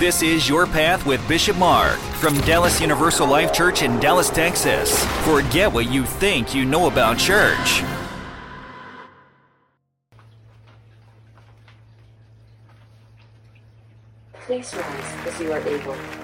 This is Your Path with Bishop Mark from Dallas Universal Life Church in Dallas, Texas. Forget what you think you know about church. Please rise as you are able.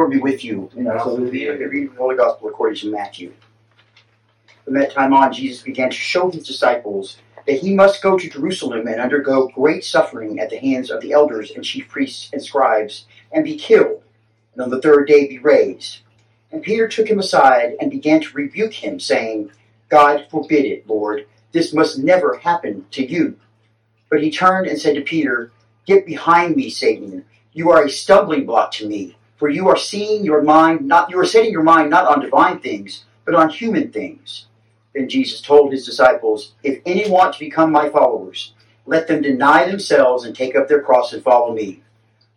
Lord be with you. You. The reading of the Holy Gospel according to Matthew. From that time on, Jesus began to show his disciples that he must go to Jerusalem and undergo great suffering at the hands of the elders and chief priests and scribes, and be killed, and on the third day be raised. And Peter took him aside and began to rebuke him, saying, God forbid it, Lord. This must never happen to you. But he turned and said to Peter, Get behind me, Satan. You are a stumbling block to me. For you are seeing your mind not you are setting your mind not on divine things, but on human things. Then Jesus told his disciples, If any want to become my followers, let them deny themselves and take up their cross and follow me.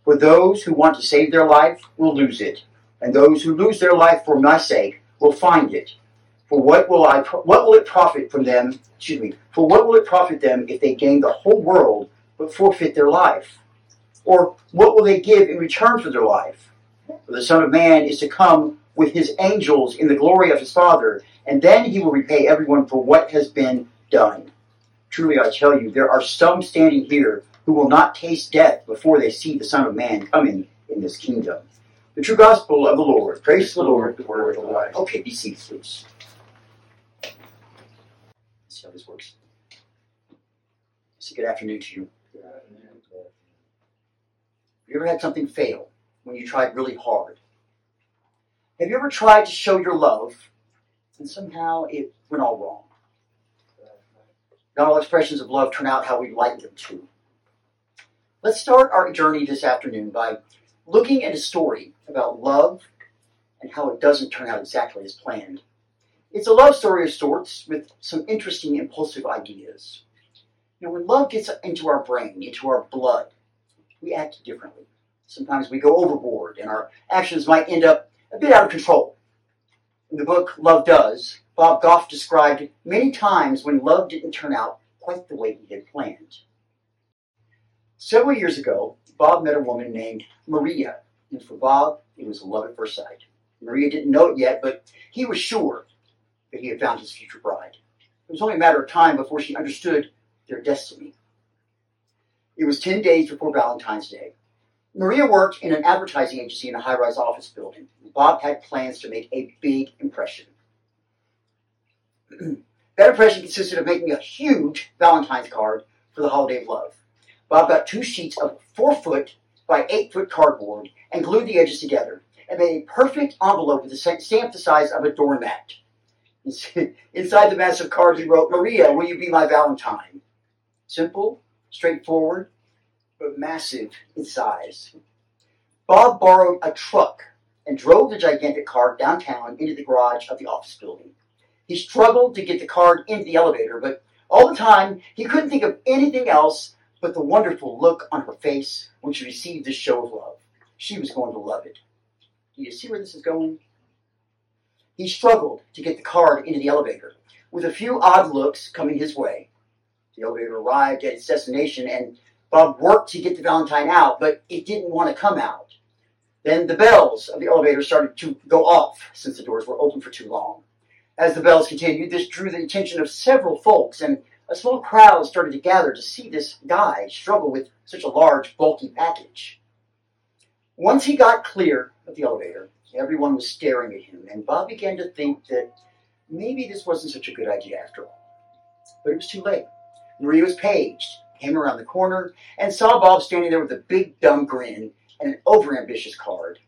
For those who want to save their life will lose it, and those who lose their life for my sake will find it. For what will I what will it profit from them? Excuse me. For what will it profit them if they gain the whole world but forfeit their life? Or what will they give in return for their life? For the Son of Man is to come with his angels in the glory of his Father, and then he will repay everyone for what has been done. Truly I tell you, there are some standing here who will not taste death before they see the Son of Man coming in his kingdom. The true gospel of the Lord. Praise the Lord, the word of life. Okay, be seated, please. Let's see how this works. So good afternoon to you. Have you ever had something fail when you tried really hard? Have you ever tried to show your love and somehow it went all wrong? Not all expressions of love turn out how we'd like them to. Let's start our journey this afternoon by looking at a story about love and how it doesn't turn out exactly as planned. It's a love story of sorts with some interesting impulsive ideas. Know, when love gets into our brain, into our blood, we act differently. Sometimes we go overboard and our actions might end up a bit out of control. In the book Love Does, Bob Goff described many times when love didn't turn out quite the way he had planned. Several years ago, Bob met a woman named Maria, and for Bob, it was love at first sight. Maria didn't know it yet, but he was sure that he had found his future bride. It was only a matter of time before she understood their destiny. It was 10 days before Valentine's Day. Maria worked in an advertising agency in a high rise office building. Bob had plans to make a big impression. That impression consisted of making a huge Valentine's card for the holiday of love. Bob got two sheets of four foot by eight foot cardboard and glued the edges together and made a perfect envelope with a stamp the size of a doormat. Inside the massive card, he wrote, Maria, will you be my Valentine? Simple, straightforward, massive in size. Bob borrowed a truck and drove the gigantic car downtown into the garage of the office building. He struggled to get the car into the elevator, but all the time he couldn't think of anything else but the wonderful look on her face when she received this show of love. She was going to love it. Do you see where this is going? He struggled to get the card into the elevator, with a few odd looks coming his way. The elevator arrived at its destination, and Bob worked to get the Valentine out, but it didn't want to come out. Then the bells of the elevator started to go off since the doors were open for too long. As the bells continued, this drew the attention of several folks, and a small crowd started to gather to see this guy struggle with such a large, bulky package. Once he got clear of the elevator, everyone was staring at him, and Bob began to think that maybe this wasn't such a good idea after all. But it was too late. Maria was paged, came around the corner, and saw Bob standing there with a big dumb grin and an overambitious card.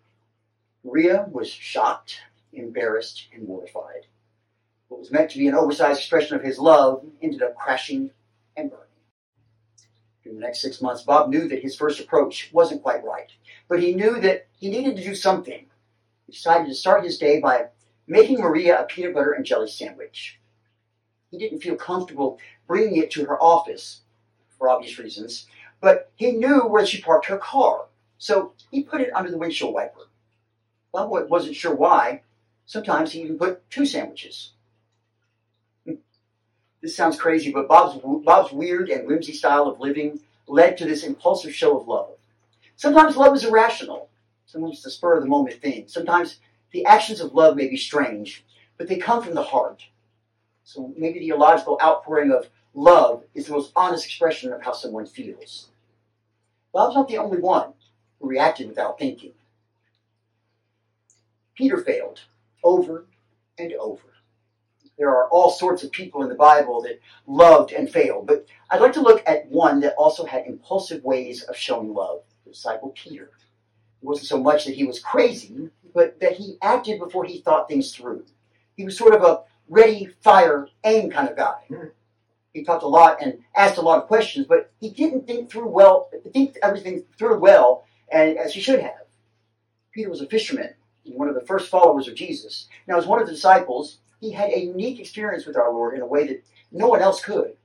Maria was shocked, embarrassed, and mortified. What was meant to be an oversized expression of his love ended up crashing and burning. In the next six months, Bob knew that his first approach wasn't quite right, but he knew that he needed to do something. He decided to start his day by making Maria a peanut butter and jelly sandwich. He didn't feel comfortable bringing it to her office for obvious reasons, but he knew where she parked her car, so he put it under the windshield wiper. Bob wasn't sure why. Sometimes he even put two sandwiches. This sounds crazy, but Bob's, Bob's weird and whimsy style of living led to this impulsive show of love. Sometimes love is irrational. Sometimes it's a spur of the moment thing. Sometimes the actions of love may be strange, but they come from the heart. So maybe the illogical outpouring of love is the most honest expression of how someone feels. Bob's not the only one who reacted without thinking. Peter failed over and over there are all sorts of people in the Bible that loved and failed. But I'd like to look at one that also had impulsive ways of showing love, the disciple Peter. It wasn't so much that he was crazy, but that he acted before he thought things through. He was sort of a ready, fire, aim kind of guy. Hmm. He talked a lot and asked a lot of questions, but he didn't think through well, think everything through well, and as he should have. Peter was a fisherman, one of the first followers of Jesus. Now, as one of the disciples, he had a unique experience with our Lord in a way that no one else could.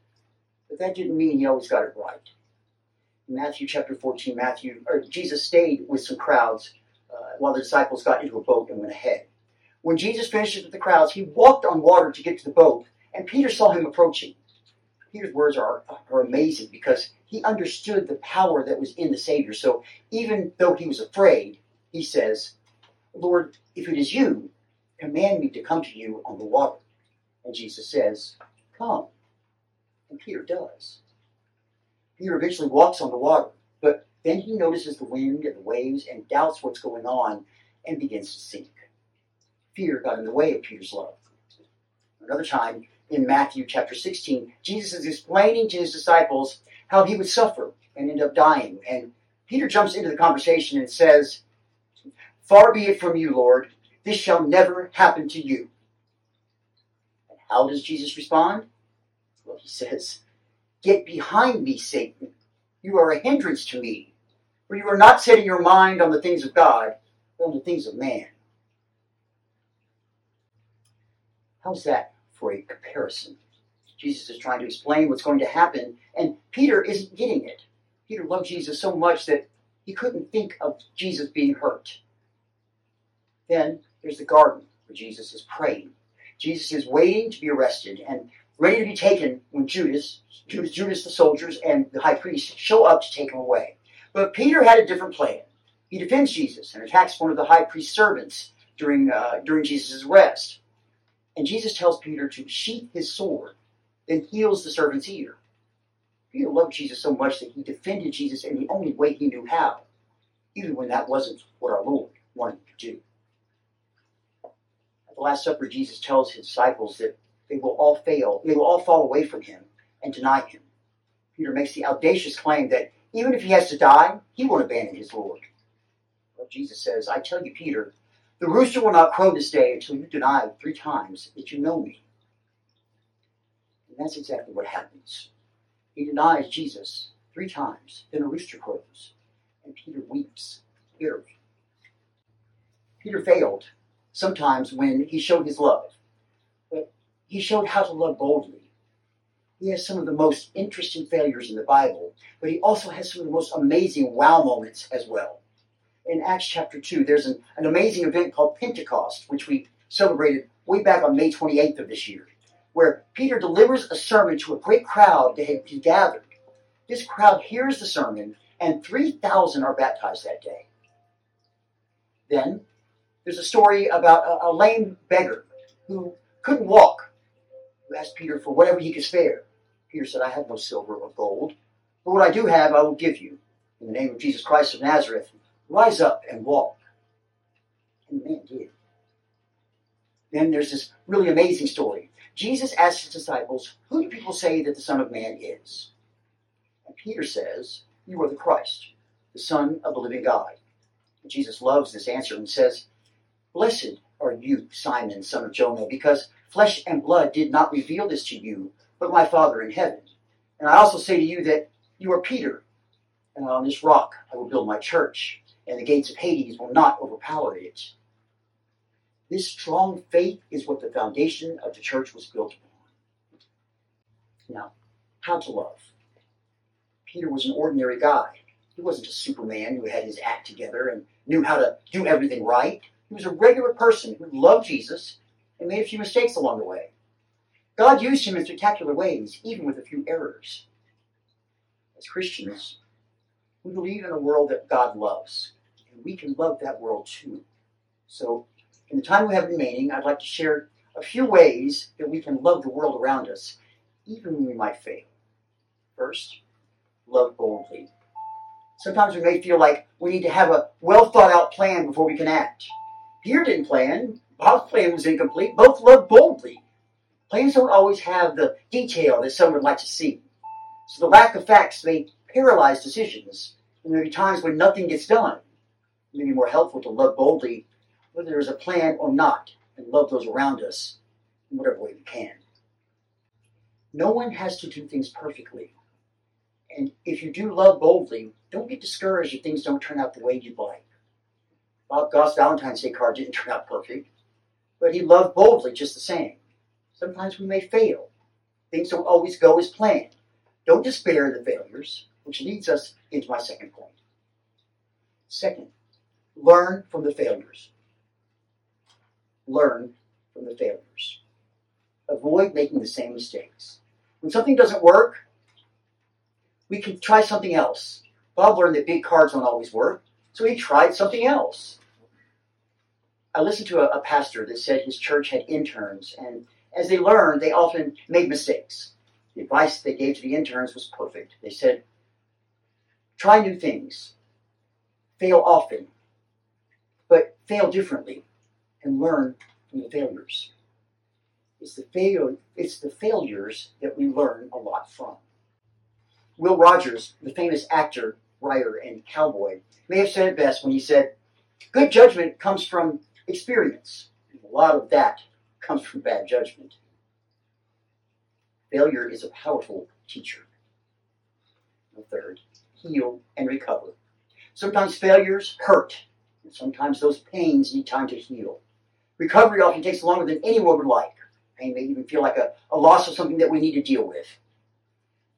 But that didn't mean he always got it right. In Matthew chapter 14, Matthew or Jesus stayed with some crowds uh, while the disciples got into a boat and went ahead. When Jesus finished with the crowds, he walked on water to get to the boat, and Peter saw him approaching. Peter's words are, are amazing because he understood the power that was in the Savior. So even though he was afraid, he says, Lord, if it is you, command me to come to you on the water. And Jesus says, Come. And Peter does. Peter eventually walks on the water, but then he notices the wind and the waves and doubts what's going on and begins to sink. Fear got in the way of Peter's love. Another time in Matthew chapter 16, Jesus is explaining to his disciples how he would suffer and end up dying. And Peter jumps into the conversation and says, Far be it from you, Lord. This shall never happen to you. And how does Jesus respond? Well, he says, Get behind me, Satan. You are a hindrance to me, for you are not setting your mind on the things of God, but on the things of man. How's that for a comparison? Jesus is trying to explain what's going to happen, and Peter isn't getting it. Peter loved Jesus so much that he couldn't think of Jesus being hurt. Then there's the garden where Jesus is praying. Jesus is waiting to be arrested and ready to be taken when Judas, Judas, Judas the soldiers, and the high priest show up to take him away. But Peter had a different plan. He defends Jesus and attacks one of the high priest's servants during, uh, during Jesus' arrest. And Jesus tells Peter to sheath his sword, then heals the servant's ear. Peter loved Jesus so much that he defended Jesus in the only way he knew how, even when that wasn't what our Lord wanted to do At the Last Supper, Jesus tells his disciples that they will all fail. They will all fall away from him and deny him. Peter makes the audacious claim that even if he has to die, he won't abandon his Lord. Well, Jesus says, I tell you, Peter, the rooster will not crow this day until you deny three times that you know me. And that's exactly what happens. He denies Jesus three times, then a rooster crows, and Peter weeps bitterly. Peter failed sometimes when he showed his love, but he showed how to love boldly. He has some of the most interesting failures in the Bible, but he also has some of the most amazing wow moments as well. In Acts chapter 2, there's an, an amazing event called Pentecost, which we celebrated way back on May 28th of this year, where Peter delivers a sermon to a great crowd that had been gathered. This crowd hears the sermon, and 3,000 are baptized that day. Then there's a story about a, a lame beggar who couldn't walk, who asked Peter for whatever he could spare. Peter said, I have no silver or gold, but what I do have I will give you. In the name of Jesus Christ of Nazareth, rise up and walk. And the man did. Then there's this really amazing story. Jesus asked his disciples, Who do people say that the Son of Man is? And Peter says, You are the Christ, the Son of the living God. And Jesus loves this answer and says, Blessed are you, Simon, son of Jonah, because flesh and blood did not reveal this to you, but my Father in heaven. And I also say to you that you are Peter, and on this rock I will build my church, and the gates of Hades will not overpower it. This strong faith is what the foundation of the church was built upon. Now, how to love. Peter was an ordinary guy. He wasn't a superman who had his act together and knew how to do everything right. He was a regular person who loved Jesus and made a few mistakes along the way. God used him in spectacular ways, even with a few errors. As Christians, we believe in a world that God loves, we can love that world too. So, in the time we have remaining, I'd like to share a few ways that we can love the world around us, even when we might fail. First, love boldly. Sometimes we may feel like we need to have a well thought out plan before we can act. Peter didn't plan. Bob's plan was incomplete. Both loved boldly. Plans don't always have the detail that some would like to see. So the lack of facts may paralyze decisions. And there are times when nothing gets done. It may be more helpful to love boldly, whether there's a plan or not, and love those around us in whatever way we can. No one has to do things perfectly. And if you do love boldly, don't get discouraged if things don't turn out the way you'd like. Bob Goff's Valentine's Day card didn't turn out perfect, but he loved boldly just the same. Sometimes we may fail. Things don't always go as planned. Don't despair of the failures, which leads us into my second point. Second, learn from the failures. Learn from the failures. Avoid making the same mistakes. When something doesn't work, we can try something else. Bob learned that big cards don't always work, so he tried something else. I listened to a, a pastor that said his church had interns, and as they learned, they often made mistakes. The advice they gave to the interns was perfect. They said, try new things, fail often, but fail differently, and learn from the failures. It's the, fail, it's the failures that we learn a lot from. Will Rogers, the famous actor, writer, and cowboy, may have said it best when he said, Good judgment comes from experience. And a lot of that comes from bad judgment. Failure is a powerful teacher. Third, heal and recover. Sometimes failures hurt, and sometimes those pains need time to heal. Recovery often takes longer than anyone would like. Pain may even feel like a, a loss of something that we need to deal with.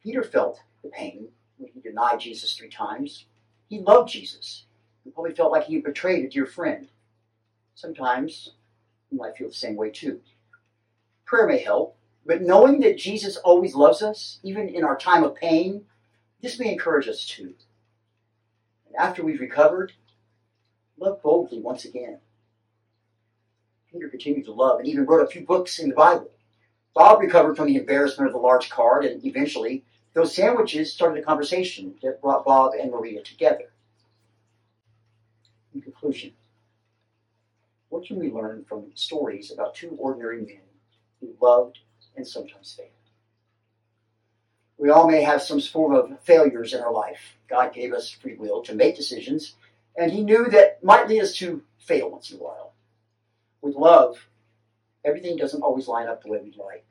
Peter felt the pain when he denied Jesus three times. He loved Jesus. He probably felt like he had betrayed a dear friend. Sometimes you might feel the same way too. Prayer may help, but knowing that Jesus always loves us, even in our time of pain, this may encourage us too. And after we've recovered, love boldly once again. Peter continued to love and even wrote a few books in the Bible. Bob recovered from the embarrassment of the large card, and eventually, those sandwiches started a conversation that brought Bob and Maria together. In conclusion, what can we learn from stories about two ordinary men who loved and sometimes failed? We all may have some form of failures in our life. God gave us free will to make decisions, and He knew that might lead us to fail once in a while. With love, everything doesn't always line up the way we'd like.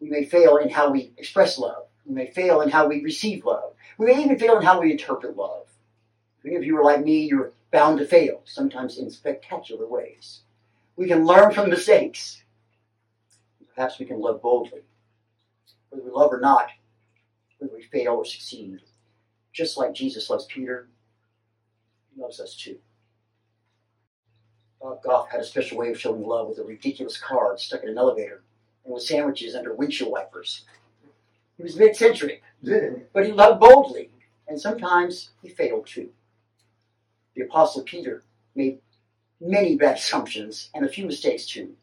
We may fail in how we express love. We may fail in how we receive love. We may even fail in how we interpret love. If any of you are like me, you're bound to fail, sometimes in spectacular ways. We can learn from mistakes. Perhaps we can love boldly. Whether we love or not, whether we fail or succeed, just like Jesus loves Peter, loves us too. Bob Goff had a special way of showing love with a ridiculous card stuck in an elevator and with sandwiches under windshield wipers. He was mid-century, but he loved boldly, and sometimes he failed too. The Apostle Peter made many bad assumptions and a few mistakes too,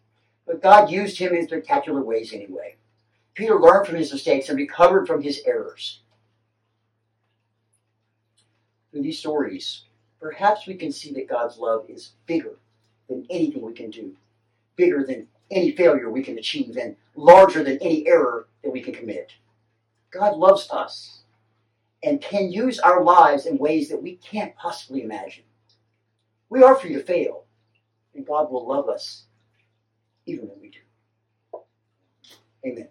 but God used him in spectacular ways anyway. Peter learned from his mistakes and recovered from his errors. Through these stories, perhaps we can see that God's love is bigger than anything we can do, bigger than any failure we can achieve, and larger than any error that we can commit. God loves us and can use our lives in ways that we can't possibly imagine. We are free to fail, and God will love us even when we do. Amen.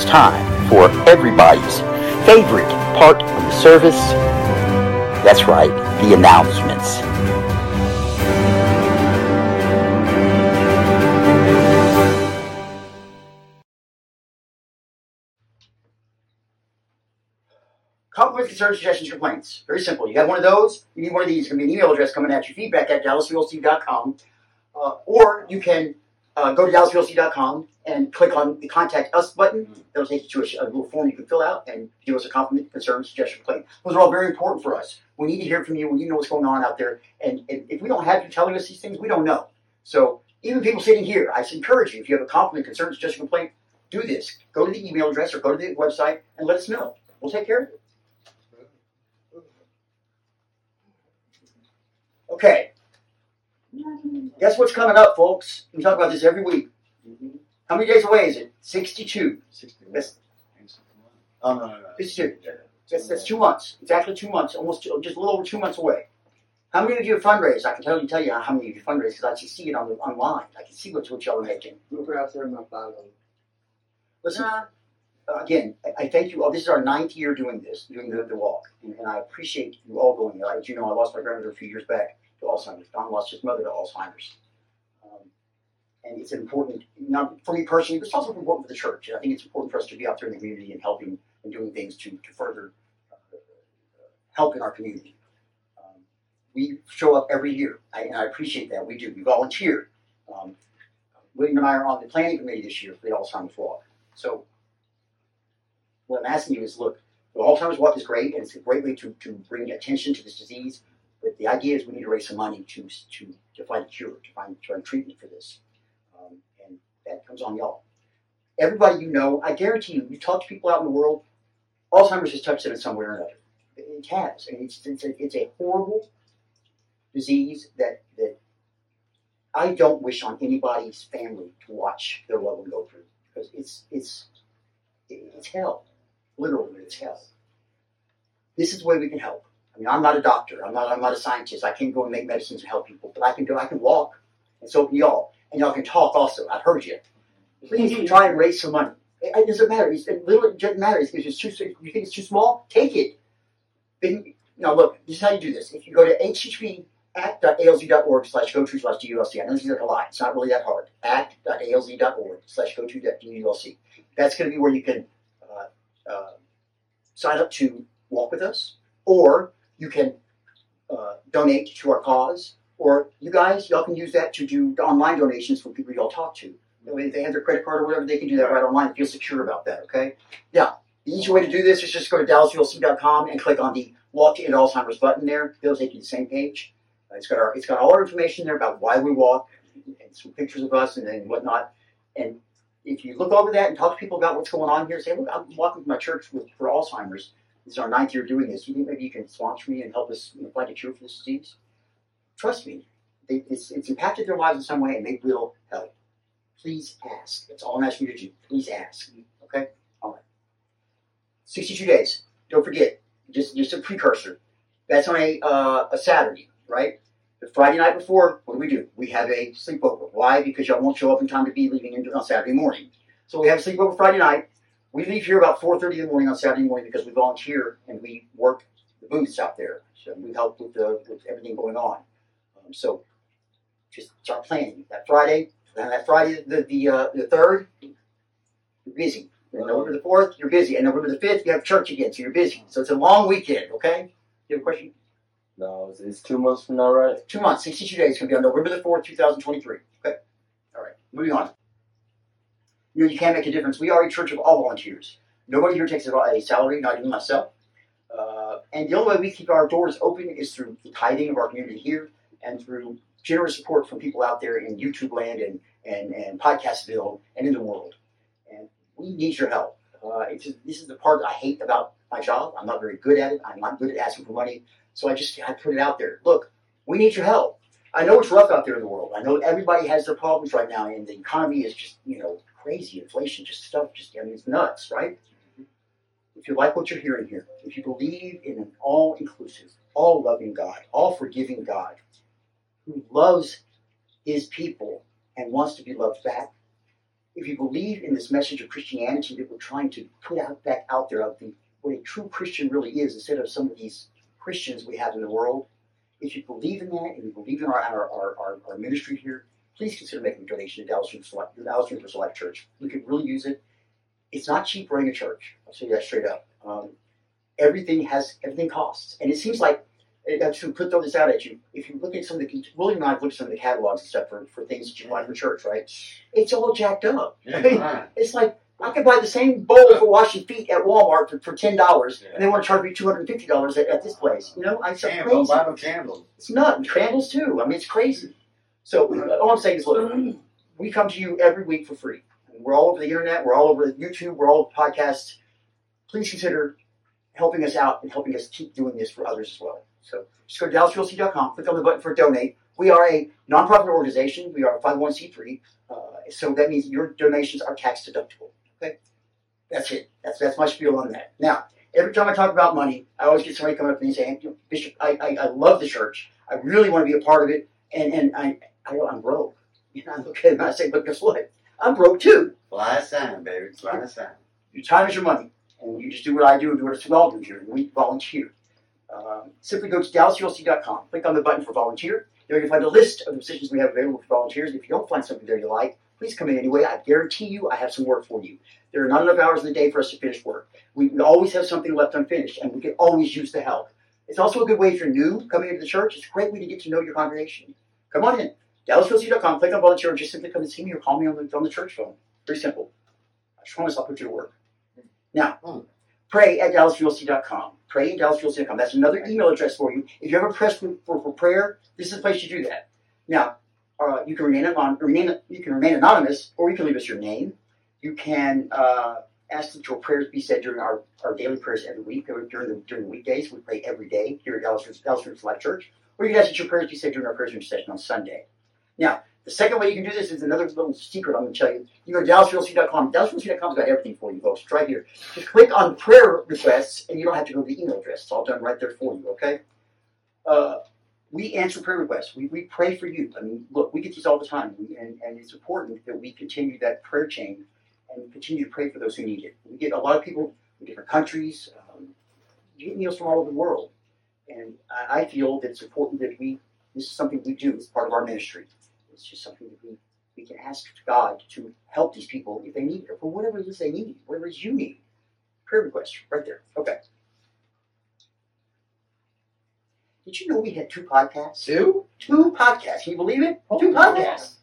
Is time for everybody's favorite part of the service. That's right, the announcements. Compliments, concerns, suggestions, complaints. Very simple. You have one of those, you need one of these. It's going to be an email address coming at you, feedback at dallasulc.com. Uh, or you can uh, go to dallasulc.com and click on the contact us button. That'll take you to a, a little form you can fill out and give us a compliment, concern, suggestion, complaint. Those are all very important for us. We need to hear from you. We need to know what's going on out there. And if, if we don't have you telling us these things, we don't know. So even people sitting here, I encourage you, if you have a compliment, concern, suggestion, complaint, do this. Go to the email address or go to the website and let us know. We'll take care of it. Okay. Guess what's coming up, folks? We talk about this every week. How many days away is it? 62. That's, Oh, no, no, no. 62. That's, that's two months. Exactly two months. Almost two, just a little over two months away. How many of you have fundraised? I can tell you, tell you how many of you fundraised because I can see it on the, online. I can see what, what y'all are making. Look out there in my bottom. Listen, uh, again, I, I thank you all. This is our ninth year doing this, doing the, the walk, and, and I appreciate you all going there. As you know, I lost my grandmother a few years back to Alzheimer's. Don lost his mother to Alzheimer's. Um, and it's important, not for me personally, but it's also important for the church. And I think it's important for us to be out there in the community and helping and doing things to, to further uh, help in our community. Um, we show up every year, I, and I appreciate that. We do. We volunteer. Um, William and I are on the planning committee this year for the Alzheimer's Walk. So what I'm asking you is, look, the Alzheimer's Walk is great, and it's a great way to, to bring attention to this disease. But the idea is we need to raise some money to to, to find a cure, to find, to find treatment for this, um, and that comes on y'all. Everybody you know, I guarantee you, you talk to people out in the world, Alzheimer's has touched them in some way or another. It has, and it's it's a, it's a horrible disease that that I don't wish on anybody's family to watch their loved one go through because it's it's it's hell, literally it's hell. This is the way we can help. I mean, I'm not a doctor. I'm not. I'm not a scientist. I can't go and make medicines and help people, but I can do. I can walk, and so can y'all, and y'all can talk also. I've heard you. Please try and raise some money. It, it doesn't matter. It's, it literally doesn't matter. It's, it's too. You think it's too small? Take it. Then, now look. This is how you do this. If you go to hhv act.alz.org slash go to slash DULC. I know this is like a lot. It's not really that hard. act.alz.org slash go to DULC. That's going to be where you can uh, uh, sign up to walk with us, or you can uh, donate to our cause, or you guys, y'all can use that to do online donations for people y'all talk to. If they have their credit card or whatever, they can do that right online. Feel secure about that, okay? Yeah. The easy way to do this is just go to DallasULC.com and click on the Walk to End Alzheimer's button there. It'll take you to the same page. Uh, It's got our, it's got all our information there about why we walk and some pictures of us and then whatnot. And if you look over that and talk to people about what's going on here, say, look, I'm walking to my church with, for Alzheimer's. This is our ninth year doing this. You think maybe you can sponsor me and help us you know, find a cure for this disease? Trust me, they, it's, it's impacted their lives in some way, and they will help. Please ask. That's all I'm asking you to do. Please ask. Okay? All right. 62 days. Don't forget, just just a precursor. That's on a uh, a Saturday, right? The Friday night before, what do we do? We have a sleepover. Why? Because y'all won't show up in time to be leaving on Saturday morning. So we have a sleepover Friday night. We leave here about 4.30 in the morning on Saturday morning because we volunteer and we work the booths out there. So we help with, the, with everything going on. Um, so just start planning. That Friday, and that Friday, the, the, uh, the 3rd, you're busy. And November the 4th, you're busy. And November the 5th, you have church again, so you're busy. So it's a long weekend, okay? You have a question? No, it's, it's two months from now, right? Two months, 62 days. It's going to be on November the 4th, 2023. Okay? All right. Moving on. You know, you can make a difference. We are a church of all volunteers. Nobody here takes a salary, not even myself. Uh, and the only way we keep our doors open is through the tithing of our community here and through generous support from people out there in YouTube land and, and, and Podcastville and in the world. And we need your help. Uh, it's this is the part I hate about my job. I'm not very good at it. I'm not good at asking for money. So I just I put it out there. Look, we need your help. I know it's rough out there in the world. I know everybody has their problems right now, and the economy is just you know crazy. Inflation, just stuff, just I mean it's nuts, right? If you like what you're hearing here, if you believe in an all-inclusive, all-loving God, all-forgiving God, who loves His people and wants to be loved back, if you believe in this message of Christianity that we're trying to put out back out there of the what a true Christian really is, instead of some of these Christians we have in the world, if you believe in that and you believe in our, our, our, our ministry here, please consider making a donation to Dallas Universal Life, Dallas Universal Life Church. We could really use it. It's not cheap running a church. I'll say that straight up. Um, everything has everything costs, and it seems like uh, to put throw this out at you. If you look at some of the William and I have looked at some of the catalogs and stuff for, for things that you buy for church, right? It's all jacked up. I mean, it's like I could buy the same bowl for washing feet at Walmart for, for ten dollars, and they want to charge me two hundred and fifty dollars at, at this place. You know, I Damn, crazy. Bible candles. It's not candles too. I mean, it's crazy. So all I'm saying is, look, we come to you every week for free. We're all over the internet. We're all over YouTube. We're all podcasts. Please consider helping us out and helping us keep doing this for others as well. So just go to DallasULC.com, click on the button for donate. We are a nonprofit organization. We are a 501c3. Uh, so that means your donations are tax deductible. Okay, that's it. That's that's my spiel on that. Now, every time I talk about money, I always get somebody coming up to me and saying, "Bishop, I, I, I love the church. I really want to be a part of it, and and I, I I'm broke." You know, I look at them and I say, "But guess what? I'm broke too. Fly sign, baby. Fly sign. Your time is your money, and you just do what I do and do what we all do here. We volunteer. Um, simply go to DallasULC.com, click on the button for volunteer. There you can find a list of the positions we have available for volunteers. If you don't find something there you like, please come in anyway. I guarantee you I have some work for you. There are not enough hours in the day for us to finish work. We, we always have something left unfinished, and we can always use the help. It's also a good way if you're new coming into the church. It's a great way to get to know your congregation. Come on in. DallasULC.com, click on volunteer, or just simply come and see me or call me on the, on the church phone. Very simple. I promise I'll put you to work. Now, Hmm. pray at DallasULC.com. Pray at DallasULC.com. That's another email address for you. If you ever press for, for, for prayer, this is the place to do that. Now, uh, you can remain, anon- remain you can remain anonymous, or you can leave us your name. You can uh, ask that your prayers be said during our, our daily prayers every week, or during the during the weekdays. We pray every day here at Dallas Dallas Life Church. Or you can ask that your prayers be said during our prayers intercession on Sunday. Now, the second way you can do this is another little secret I'm going to tell you. You go to DallasULC.com. DallasULC.com's got everything for you, folks. Right here. Just click on prayer requests, and you don't have to go to the email address. It's all done right there for you, okay? Uh, we answer prayer requests. We, we pray for you. I mean, look, we get these all the time, and, and it's important that we continue that prayer chain and continue to pray for those who need it. We get a lot of people from different countries. Um, get from all over the world. And I, I feel that it's important that we, this is something we do as part of our ministry. It's just something that we, we can ask God to help these people if they need it, or for whatever it is they need, whatever it is you need. Prayer request, right there. Okay. Did you know we had two podcasts? Two? Two podcasts. Can you believe it? Two podcasts.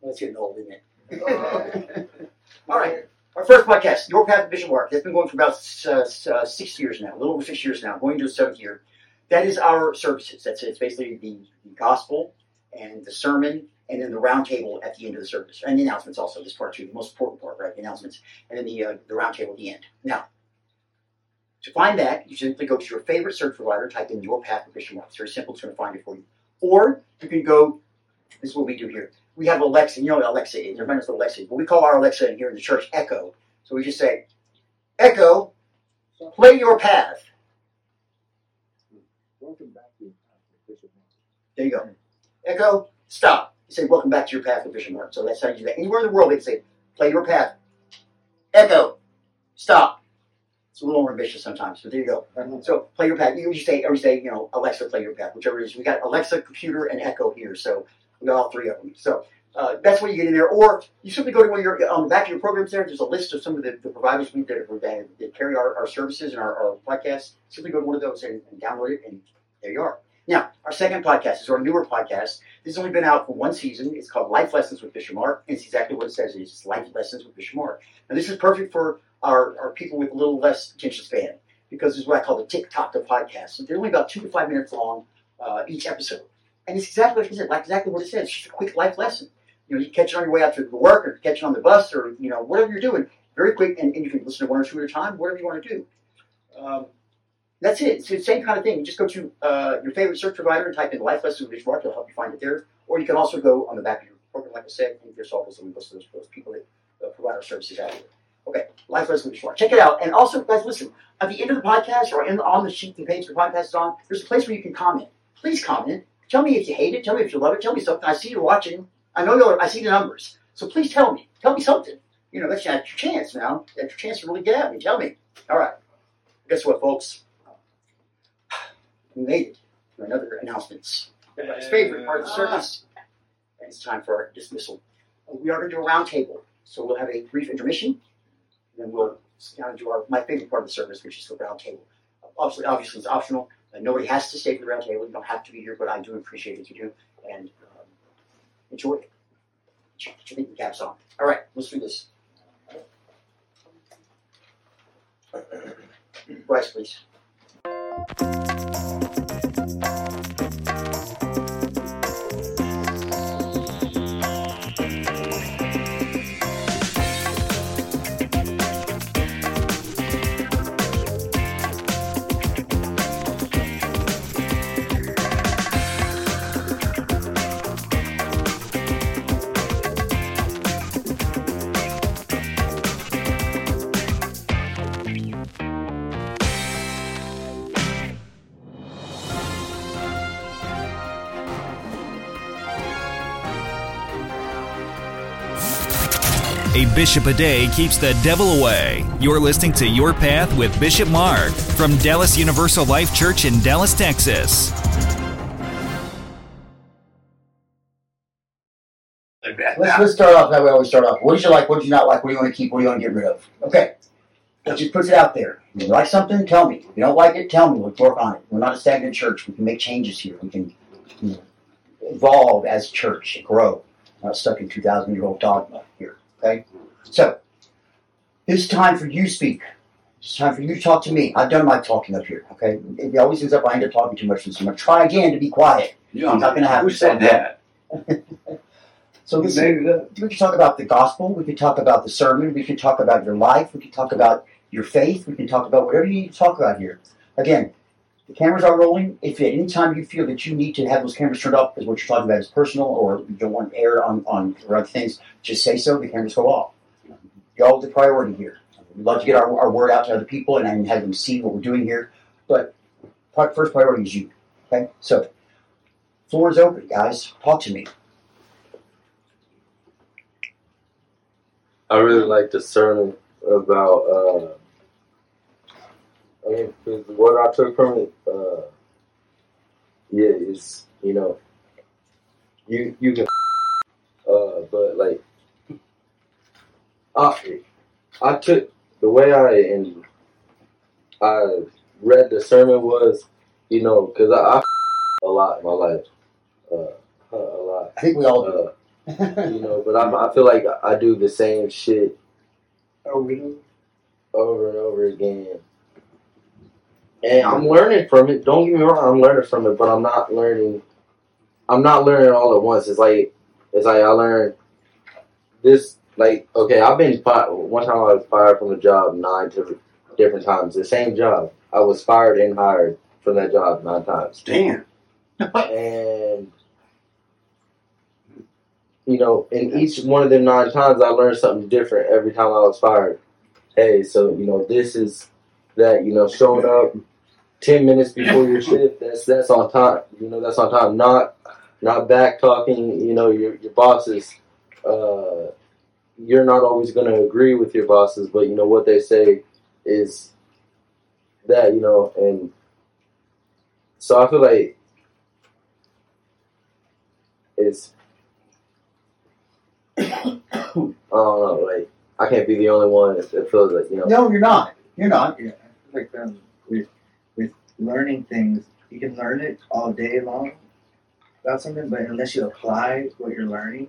That's getting old, isn't it? All right. Our first podcast, Your Path to Bishop Work. That's been going for about uh, uh, six years now, a little over six years now, going to the seventh year. That is our services. That's it. It's basically the, the gospel and the sermon and then the roundtable at the end of the service. And the announcements also, this part too, the most important part, right? The announcements. And then the, uh, the round table at the end. Now, To find that, you simply go to your favorite search provider, type in your path with Bishop Mark. It's very simple, it's going to find it for you. Or you can go, this is what we do here. We have Alexa, you know what Alexa is, everybody knows what Alexa is, but we call our Alexa here in the church Echo. So we just say, Echo, play your path. Welcome back to There you go. Echo, stop. You say, welcome back to your path with Bishop Mark. So that's how you do that. Anywhere in the world, they can say, play your path. Echo, stop. It's a little more ambitious sometimes, but there you go. So play your path. You say, or you say, you know, Alexa, play your path, whichever it is. We got Alexa, computer, and Echo here, so we got all three of them. So uh, that's what you get in there. Or you simply go to one of your on the back of your programs. There, there's a list of some of the, the providers we that, that, that carry our, our services and our, our podcasts. Simply go to one of those and, and download it, and there you are. Now, our second podcast is our newer podcast. This has only been out for one season. It's called Life Lessons with Bishop Mark. And it's exactly what it says. It's Life Lessons with Bishop Mark. Now, this is perfect for our, our people with a little less attention span because this is what I call the TikTok of podcasts. So they're only about two to five minutes long uh, each episode. And it's exactly like, I said, like exactly what it says. It's just a quick life lesson. You know, you catch it on your way out to work or catch it on the bus or, you know, whatever you're doing. Very quick, and, and you can listen to one or two at a time, whatever you want to do. Um, that's it. It's the same kind of thing. You just go to uh, your favorite search provider and type in Life Lessons with Mark. It'll help you find it there. Or you can also go on the back of your program, like I said, and there's all those links to those, people that uh, provide our services out here. Okay, Life Lessons with Mark. Check it out. And also, guys, listen, at the end of the podcast or in, on the sheet, the page the podcast is on, there's a place where you can comment. Please comment. Tell me if you hate it. Tell me if you love it. Tell me something. I see you're watching. I know you're, I see the numbers. So please tell me. Tell me something. You know, that's your chance now. That's your chance to really get at me. Tell me. All right. Guess what, folks? We made it to another announcements. Everybody's favorite part of the service. And it's time for our dismissal. We are going to do a round table. So we'll have a brief intermission. And then we'll sit down and do our, my favorite part of the service, which is the round table. Obviously, obviously it's optional. Nobody has to stay for the round table. You don't have to be here, but I do appreciate it if you do. And um, enjoy it. Get your caps on. All right, let's do this. Bryce, please. うん。A bishop a day keeps the devil away. You're listening to Your Path with Bishop Mark from Dallas Universal Life Church in Dallas, Texas. Let's, let's start off that way. I always start off. What did you like? What did you not like? What do you want to keep? What do you want to get rid of? Okay. That just puts it out there. If you like something, tell me. If you don't like it, tell me. We'll work on it. We're not a stagnant church. We can make changes here. We can you know, evolve as church and grow. Not stuck in 2,000 year old dogma here. Okay? So, it's time for you to speak. It's time for you to talk to me. I've done my talking up here. Okay? It always ends up I end up talking too much. I'm to try again to be quiet. You It's not going to happen. Who said that? So this made it up? we could talk about the gospel. We could talk about the sermon. We could talk about your life. We could talk about your faith. We can talk about whatever you need to talk about here. Again, the cameras are rolling. If at any time you feel that you need to have those cameras turned off because what you're talking about is personal or you don't want air on, on or other things, just say so. The cameras go off. Y'all the priority here. We'd love to get our, our word out to other people and, and have them see what we're doing here. But first priority is you. Okay? So, floor is open, guys. Talk to me. I really like the sermon about. Uh, I mean, 'cause what I took from it, uh, yeah, is you know, you you can, uh, but like, I I took the way I and I read the sermon was, you know, because I, I a lot in my life, uh, a lot. I think we all do. Uh, you know, but I'm, I feel like I do the same shit over and over again. And I'm learning from it. Don't get me wrong, I'm learning from it, but I'm not learning. I'm not learning all at once. It's like it's like I learned this. Like okay, I've been fired. One time I was fired from a job nine different different times. The same job. I was fired and hired from that job nine times. Damn. and you know, in each one of them nine times, I learned something different every time I was fired. Hey, so you know, this is that you know, showing up ten minutes before your shift. That's that's on time. You know, that's on time. Not not back talking. You know, your your bosses. Uh, you're not always going to agree with your bosses, but you know what they say is that you know, and so I feel like it's I don't know, like I can't be the only one that feels like you know. No, you're not. You're not. Yeah, like um, with with learning things, you can learn it all day long about something, but unless you apply what you're learning,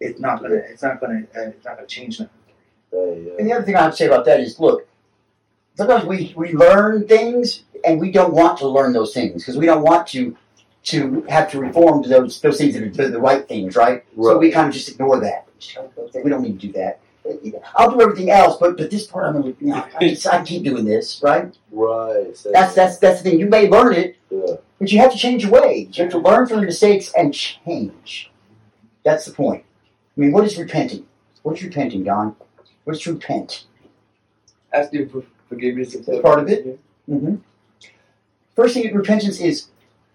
it's not gonna it's not gonna uh, it's not gonna change nothing. Hey, And the other thing I would say about that is, look, sometimes we, we learn things and we don't want to learn those things because we don't want to to have to reform to those those things that are the, the right things, right? So we kind of just ignore that. We don't need to do that. I'll do everything else, but but this part I'm gonna, you know, I, just, I keep doing this, right? Right. so- That's that's that's the thing. You may learn it, yeah. but you have to change your ways. You have to learn from your mistakes and change. That's the point. I mean, what is repenting? What is repenting, Don? What is repent? Asking for forgiveness. That's part of it. Mm-hmm. First thing, repentance is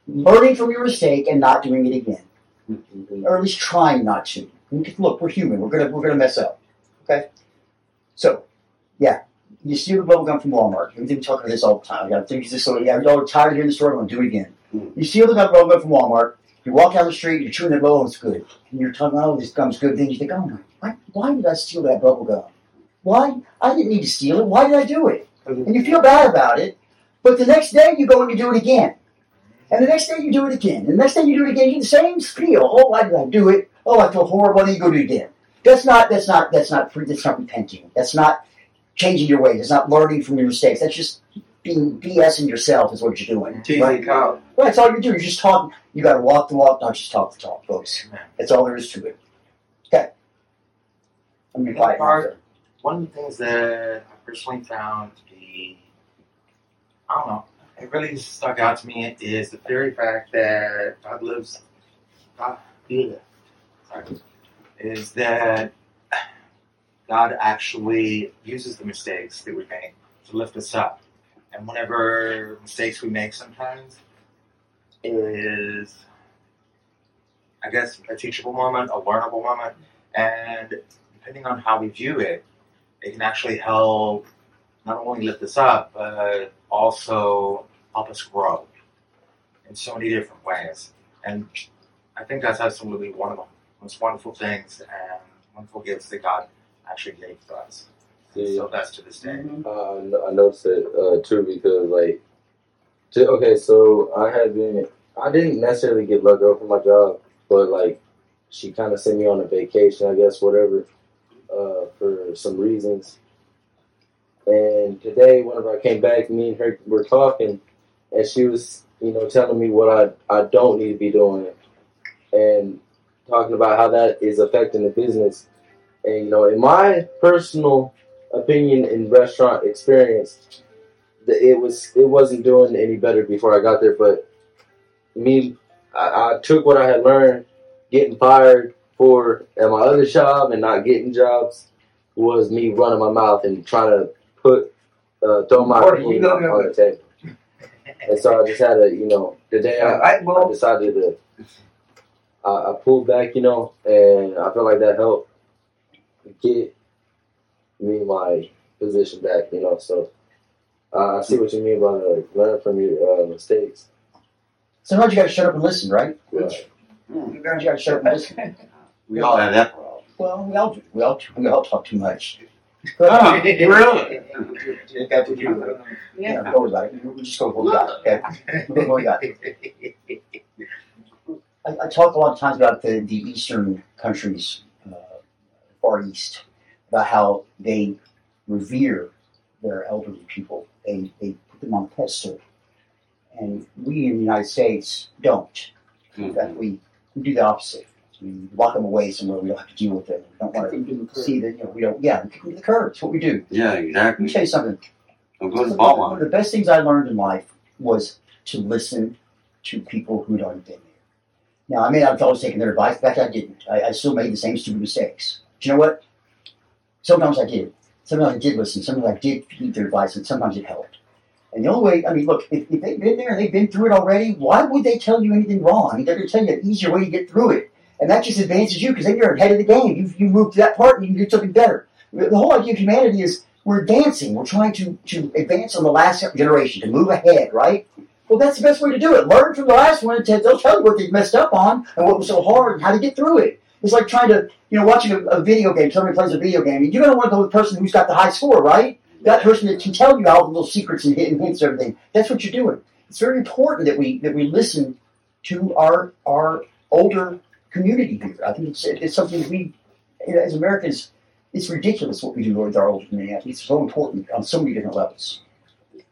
learning from your mistake and not doing it again, Mhm. or at least trying not to. Look, we're human. We're gonna we're gonna mess up. Okay. So, yeah, you steal the bubble gum from Walmart. We've been talking about this all the time. I got to think this. Yeah, y'all are tired of hearing the story. I'm gonna do it again. Hmm. You steal the bubble gum from Walmart. You walk down the street. You're chewing that bubble. It's good. And you're talking, oh, this gum's good. Then you think, oh my, why, why did I steal that bubble gum? Why? I didn't need to steal it. Why did I do it? Hmm. And you feel bad about it. But the next day you go and you do it again. And the next day you do it again. And the next day you do it again. You get the same feel. Oh, why did I do it? Oh, I feel horrible. Then you go do it again. That's not. That's not. That's not. That's not repenting. That's not changing your ways. It's not learning from your mistakes. That's just being BSing yourself. Is what you're doing. Teasing Right? That's all you're doing. You're just talking. You got to walk the walk, not just talk the talk, folks. That's all there is to it. Okay. I'm gonna quiet. Part- one of the things that I personally found to be, I don't know, it really stuck out to me is the very fact that God lives, God, yeah, sorry, is that God actually uses the mistakes that we make to lift us up. And whenever mistakes we make sometimes is, I guess, a teachable moment, a learnable moment, and depending on how we view it, it can actually help not only lift us up, but also help us grow in so many different ways. And I think that's absolutely one of the most wonderful things and wonderful gifts that God actually gave to us. And Yeah. So that's to this day. Uh, I no- I noticed it uh, too because like, to, okay, so I had been I didn't necessarily get let go from my job, but like she kind of sent me on a vacation, I guess, whatever, uh, for some reasons. And today, whenever I came back, me and her were talking, and she was, you know, telling me what I I don't need to be doing, and talking about how that is affecting the business. And you know, in my personal opinion and restaurant experience, the, it was it wasn't doing any better before I got there. But me, I, I took what I had learned, getting fired for at my other job and not getting jobs was me running my mouth and trying to put uh, throw my opinion on, the table. And so I just had to, you know, the day I, I, I decided to, I, I pulled back, you know, and I feel like that helped get me my position back, you know. So uh, I see what you mean by uh, learn from your uh, mistakes. Sometimes you got to shut up and listen, right? Right. Sometimes you got to shut up and listen. We all have that problem. Well, we all do. We all we all talk too much. Oh, really? You got to Yeah, don't worry. We'll just go with what we got. Okay. Go with what we got. I, I talk a lot of times about the, the Eastern countries, uh, Far East, about how they revere their elderly people. They, they put them on a pedestal. And we in the United States don't. In fact, we, we do the opposite. We lock them away somewhere we don't have to deal with them. We don't want to see that, you know, we don't, yeah, we kick them to the curb. It's what we do. Yeah, exactly. Let me tell you something. I'm going to One of the best things I learned in life was to listen to people who'd already been there. Now, I may not have always taken their advice. Fact, I didn't. I, I still made the same stupid mistakes. But you know what? Sometimes I did. Sometimes I did listen. Sometimes I did heed their advice, and sometimes it helped. And the only way, I mean, look, if, if they've been there and they've been through it already, why would they tell you anything wrong? I mean, they're going to tell you an easier way to get through it. And that just advances you because then you're ahead of the game. You've, you moved to that part and you can do something better. The the whole idea of humanity is we're advancing. We're trying to, to advance on the last generation, to move ahead, right? Well, that's the best way to do it. Learn from the last one. They'll tell you what they messed up on and what was so hard and how to get through it. It's like trying to, you know, watching a, a video game. Somebody plays a video game. You're going to want to go with the person who's got the high score, right? That person that can tell you all the little secrets and hidden hints and everything. That's what you're doing. It's very important that we that we listen to our our older community here. I think it's it's something we as Americans. It's ridiculous what we do with our older community. I think it's so important on so many different levels. I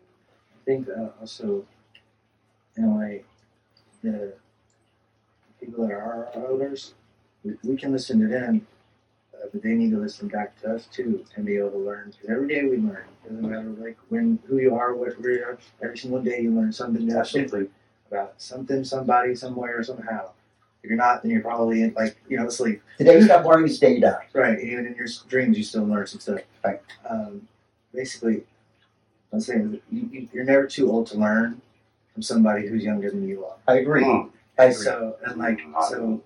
think uh, also, in a way, the people that are our elders, we, we can listen to them, uh, but they need to listen back to us too and be able to learn. Because every day we learn. Doesn't matter like when who you are, what where you are. Every single day you learn something new Absolutely. about something, somebody, somewhere, somehow. If you're not, then you're probably in, like you know asleep. The day you stop learning is the day you die. Right. Even in your dreams, you still learn some stuff. Right. Um, basically, I'm saying you, you, you're never too old to learn from somebody who's younger than you are. I agree. I agree. So and like so,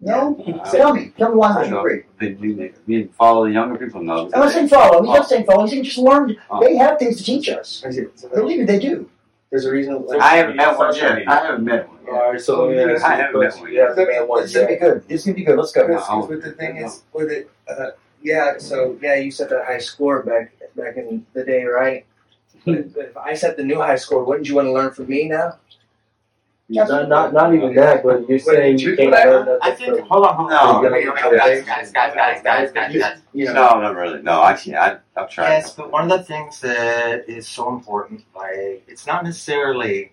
no, tell me, tell me why not you agree. Did you, you follow the younger people? No. I'm not saying follow. He's not saying follow. He's saying just learn. Oh. They have things to teach us. is it- Believe me, they do. there's a reason. Like, I haven't met one yet. I haven't met one. All right, so yeah, me ask I haven't met one You haven't yet. met It's gonna be yet. good. It's gonna be good. Let's go. Because, No. but the thing is, with it, uh, yeah. So yeah, you set that high score back back in the day, right? But, but if I set the new high score, wouldn't you want to learn from me now? Not, not, not even that, but you're saying you can't learn nothing I think. from- Hold on, hold on. Okay, okay, okay, guys, guys, guys, guys, guys, guys, guys. No, not really. No, I can't. I, I've tried. Yes, but one of the things that is so important, like it's not necessarily,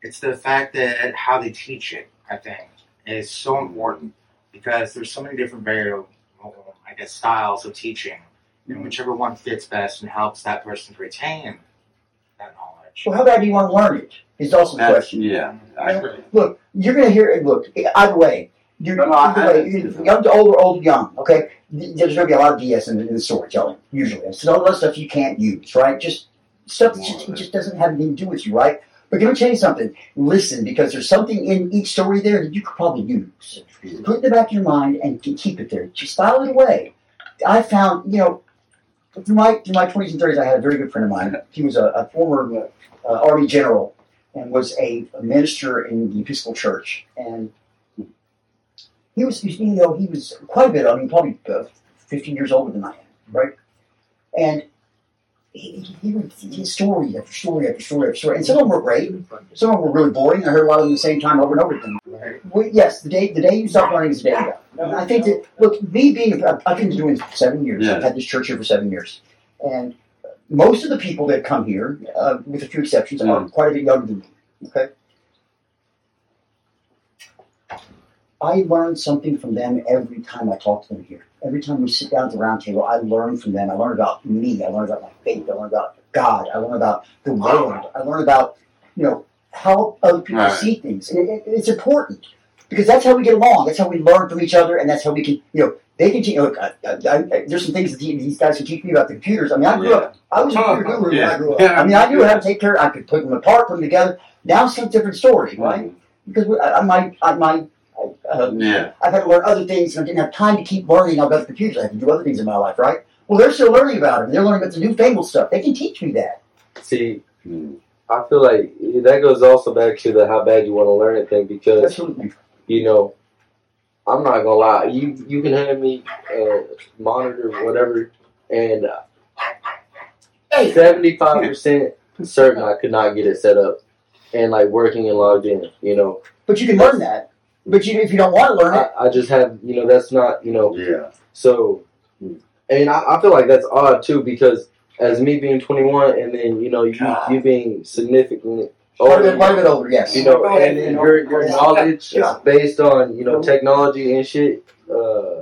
it's the fact that how they teach it. I think is so important because there's so many different various, I guess, styles of teaching, and mm-hmm. whichever one fits best and helps that person retain that knowledge. Well, how bad do you want to learn it? Is also the That's- question. Yeah. I agree. Look, you're gonna hear it. Look, either way, you're No, no, I- either I- way, you're young to old or old to young. Okay, there's gonna be a lot of BS in, in the storytelling usually. It's all that stuff you can't use, right? Just stuff that just, just doesn't have anything to do with you, right? But let me tell you something. Listen, because there's something in each story there that you could probably use. Put it in the back of your mind and keep it there. Just file it away. I found, you know, through my through my twenties and thirties, I had a very good friend of mine. He was a, a former uh, army general and was a, a minister in the Episcopal Church. And he was, you know, he was quite a bit. I mean, probably uh, 15 years older than I am, right? And he, he, he would his story after story after story after story, and some of them were great. Some of them were really boring. I heard a lot of them the same time over and over again. Well, yes, the day the day you stop learning is the day you go. I think that look, me being I've been doing this for seven years. Yeah. I've had this church here for seven years, and most of the people that come here, uh, with a few exceptions, are quite a bit younger than me. Okay. I learn something from them every time I talk to them here. Every time we sit down at the round table, I learn from them. I learn about me. I learn about my faith. I learn about God. I learn about the world. I learn about, you know, how other people Right. see things. It, it- it's important because that's how we get along. That's how we learn from each other, and that's how we can, you know, they can teach. Look, I, I, I, there's some things that these guys can teach me about the computers. I mean, I grew up. I was a computer guru when I grew up. I mean, I knew how to take care. I could put them apart, put them together. Now it's a different story, right? Because we- I, I might, I might. Uh, Yeah. I've had to learn other things, and I didn't have time to keep learning about the computers. I had to do other things in my life, right? Well, they're still learning about it. They're learning about the newfangled stuff. They can teach me that. See, Hmm. I feel like that goes also back to the how bad you want to learn it thing because Absolutely. You know, I'm not gonna lie. You you can have me a monitor, whatever, and uh, seventy five percent certain I could not get it set up and like working and logged in. You know, but you can learn that. But you, if you don't want to learn I, it, I just have you know that's not you know Yeah. so, and I, I feel like that's odd too because as me being 21 and then you know you you being significantly quite a bit, older, quite a older, yes. you know, Go ahead, and then you know. your your knowledge Yeah. based on you know technology and shit. Uh,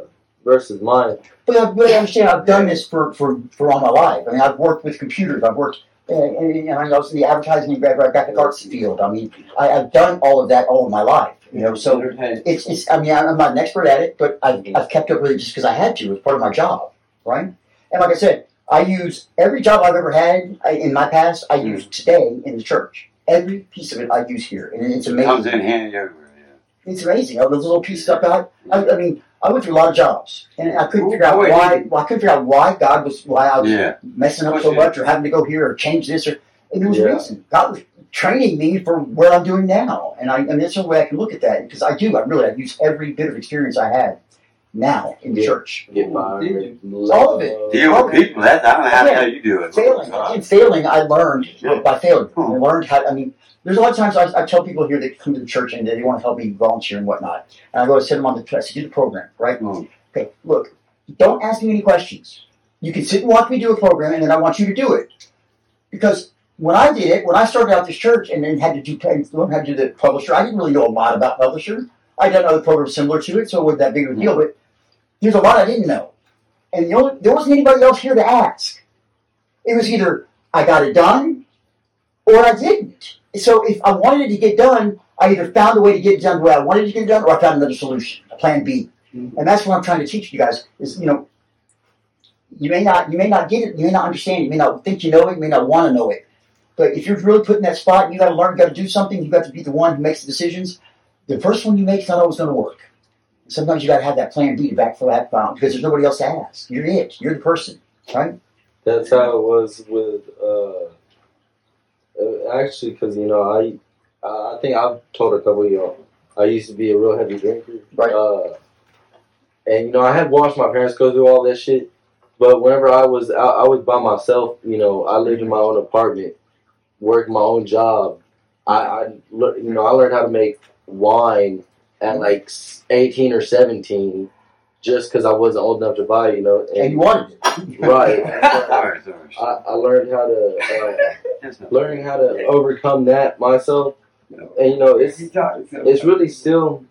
versus mine. But I really understand. I've done this for, for, for all my life. I mean, I've worked with computers. I've worked, uh, and, and I was in the advertising and gra- graphic arts field. I mean, I, I've done all of that all of my life. You know, so it's, it's I mean, I'm not an expert at it, but I've, I've kept up with it just because I had to. It's part of my job, right? And like I said, I use every job I've ever had in my past. I use today in the church. Every piece of it I use here, and it's It amazing. comes in handy everywhere. Yeah. It's amazing. All those little pieces I got. I, I mean, I went through a lot of jobs, and I couldn't Oh, figure out boy, why. Well, I couldn't figure out why God was why I was Yeah. messing up so much, or having to go here, or change this, or and there was a reason. God was training me for what I'm doing now, and I, I mean, that's the only way I can look at that because I do. I really I use every bit of experience I had now in the Yeah. church. Get fired. All of it. Deal with people. That I don't know how the hell you do it. Failing God. and failing, I learned Yeah. by failure. I Hmm. learned how. I mean, there's a lot of times I, I tell people here that come to the church and they want to help me volunteer and whatnot, and I go to send them on the test say, do the program, right? Hmm. Okay, look, don't ask me any questions. You can sit and watch me do a program, and then I want you to do it. Because when I did it, when I started out this church and then had to do learn how to do the publisher, I didn't really know a lot about publisher. I'd done other programs similar to it, so it wasn't that big of a deal. But there's a lot I didn't know, and the only, there wasn't anybody else here to ask. It was either I got it done or I didn't. So if I wanted it to get done, I either found a way to get it done the way I wanted to get it done, or I found another solution, a plan B. Mm-hmm. And that's what I'm trying to teach you guys is you know you may not you may not get it, you may not understand it, you may not think you know it, you may not want to know it. But if you're really put in that spot and you gotta learn, you gotta do something, you got to be the one who makes the decisions, the first one you make is not always gonna work. Sometimes you gotta have that plan B to back for that found because there's nobody else to ask. You're it. You're the person. Right? That's how it was with. Uh, uh, actually, because you know, I, I think I've told a couple of y'all. I used to be a real heavy drinker. Right. Uh, and you know, I had watched my parents go through all that shit. But whenever I was out, I was by myself. You know, I lived in my own apartment, worked my own job. I, I you know, I learned how to make wine at like eighteen or seventeen, just because I wasn't old enough to buy. You know, And you wanted it. right. Sorry, sorry. I, I learned how to uh, learning how to overcome that myself, No. and you know it's it's really still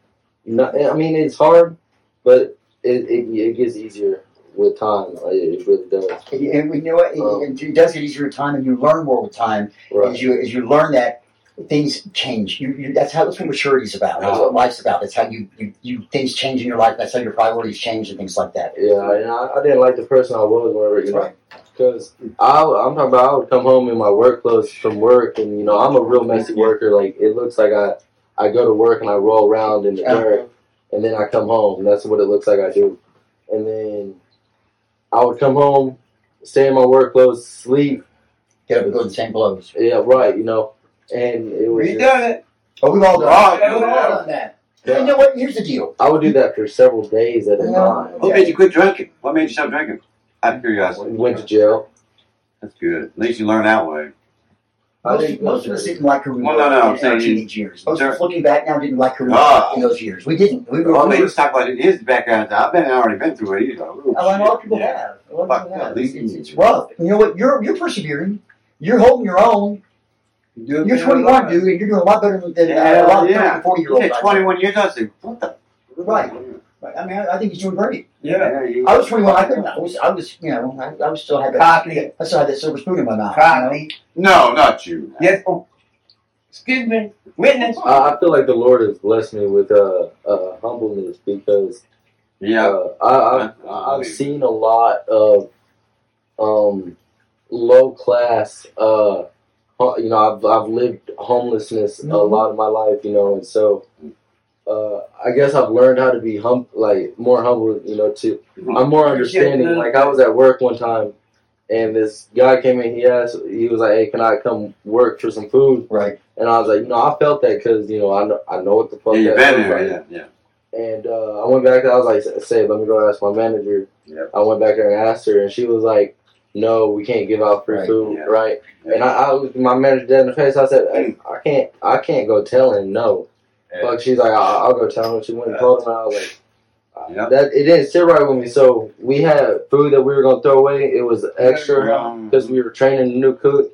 not. I mean, it's hard, but it it, it gets easier with time. Like, It really does. And, and you know what? It, it, it does get easier with time, and you learn more with time Right. as you as you learn that things change. You, you that's how that's what maturity is about. That's what oh. life's about. That's how you, you you things change in your life. That's how your priorities change and things like that. Yeah, and I, I didn't like the person I was whenever you know. Because I, I'm talking about, I would come home in my work clothes from work, and you know, I'm a real messy worker. Like it looks like I, I go to work and I roll around in the uh-huh. dirt, and then I come home. That's what it looks like I do. And then I would come home, stay in my work clothes, sleep. Get up and go in the same clothes. Yeah, right. You know, and it was. We just- done it. Oh, we've all done. Oh, that. We've all yeah. done that. And you know what? Here's the deal. I would do that for several days at a Yeah. time. What made you quit drinking? What made you stop drinking? Out of curiosity. Went to jail. That's good. At least you learn that way. I Most, didn't most of us didn't like who we Well, no, no, I'm saying you- teenage years. Most of Sure. us looking back now didn't like who we Ah. in those years. We didn't. We were. Well, I we mean, let's talk about his background. I've been already been through it. He's like, oh, a lot of people Yeah. have. A lot of Fuck people have. It's, it's, it's rough. You know what? You're you're persevering. You're holding your own. You're 21, dude, and you're doing a lot better than, than uh, a lot of 30 yeah. 40 year olds. Yeah, 21 years. I said, what the? Right. I mean, I, I think he's doing great. Yeah. I was 21. I couldn't. I was. I was. You know. I, I was still had that. Coffee. I still had that silver spoon in my mouth. you Coffee. No, not you. Yes. Oh. Excuse me. Witness. I, I feel like the Lord has blessed me with uh, uh, humbleness because Yeah. uh, I, I've, I I've seen a lot of um, low class. Uh, hu- you know, I've I've lived homelessness a Mhm. lot of my life. You know, and so uh, I guess I've learned how to be hum like more humble. You know, to I'm more understanding. Like I was at work one time, and this guy came in. He asked, he was like, "Hey, can I come work for some food?" Right. And I was like, "You know, I felt that because you know I know I know what the fuck Yeah, you've that been there. like." Yeah, yeah. And uh, I went back. I was like, "Say, let me go ask my manager." Yep. I went back there and asked her, and she was like, "No, we can't give out free Right, food, yeah. right?" And I, I looked my manager dead in the face. I said, hey, "I can't, I can't go tell him no." Fuck, she's like, I'll, "I'll go tell him." She went and told him. And I was like, uh, Yep. "That it didn't sit right with me." So we had food that we were gonna throw away. It was extra because we were training a new cook,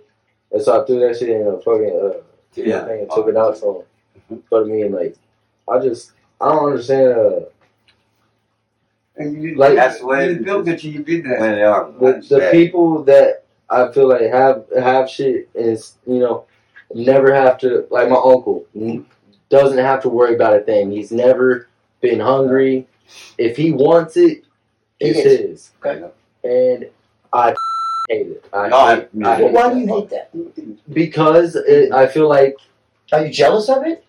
and so I threw that shit in a fucking uh, Yeah. thing and took it out. So, but I mean, like, I just I don't understand. Uh, And you, Like- That's the way you it is. built it you did The that. way they are. the, the bad. people that I feel like have have shit is you know never have to like my uncle doesn't have to worry about a thing. He's never been hungry. If he wants it, it's It is. his. Okay. And I hate it. I No, I- hate, no, I I- Well, hate why that. do you hate that? Because it, I feel like Are you jealous of it?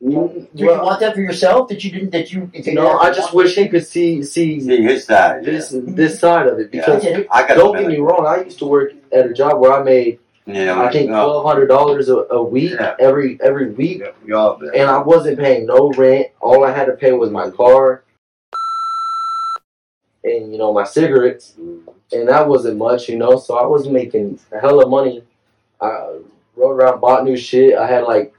Do you well, want that for yourself? That you didn't? That you? That you no, I just wish he could see see See his side. Yeah. this this side of it because get it. I got don't get me wrong, I used to work at a job where I made Yeah, I think twelve hundred dollars a a week Yeah. every every week, Yeah, we all been. and I wasn't paying no rent. All I had to pay was my car and you know my cigarettes, mm-hmm. and that wasn't much, you know. So I was making a hell of money. I rode around, bought new shit. I had like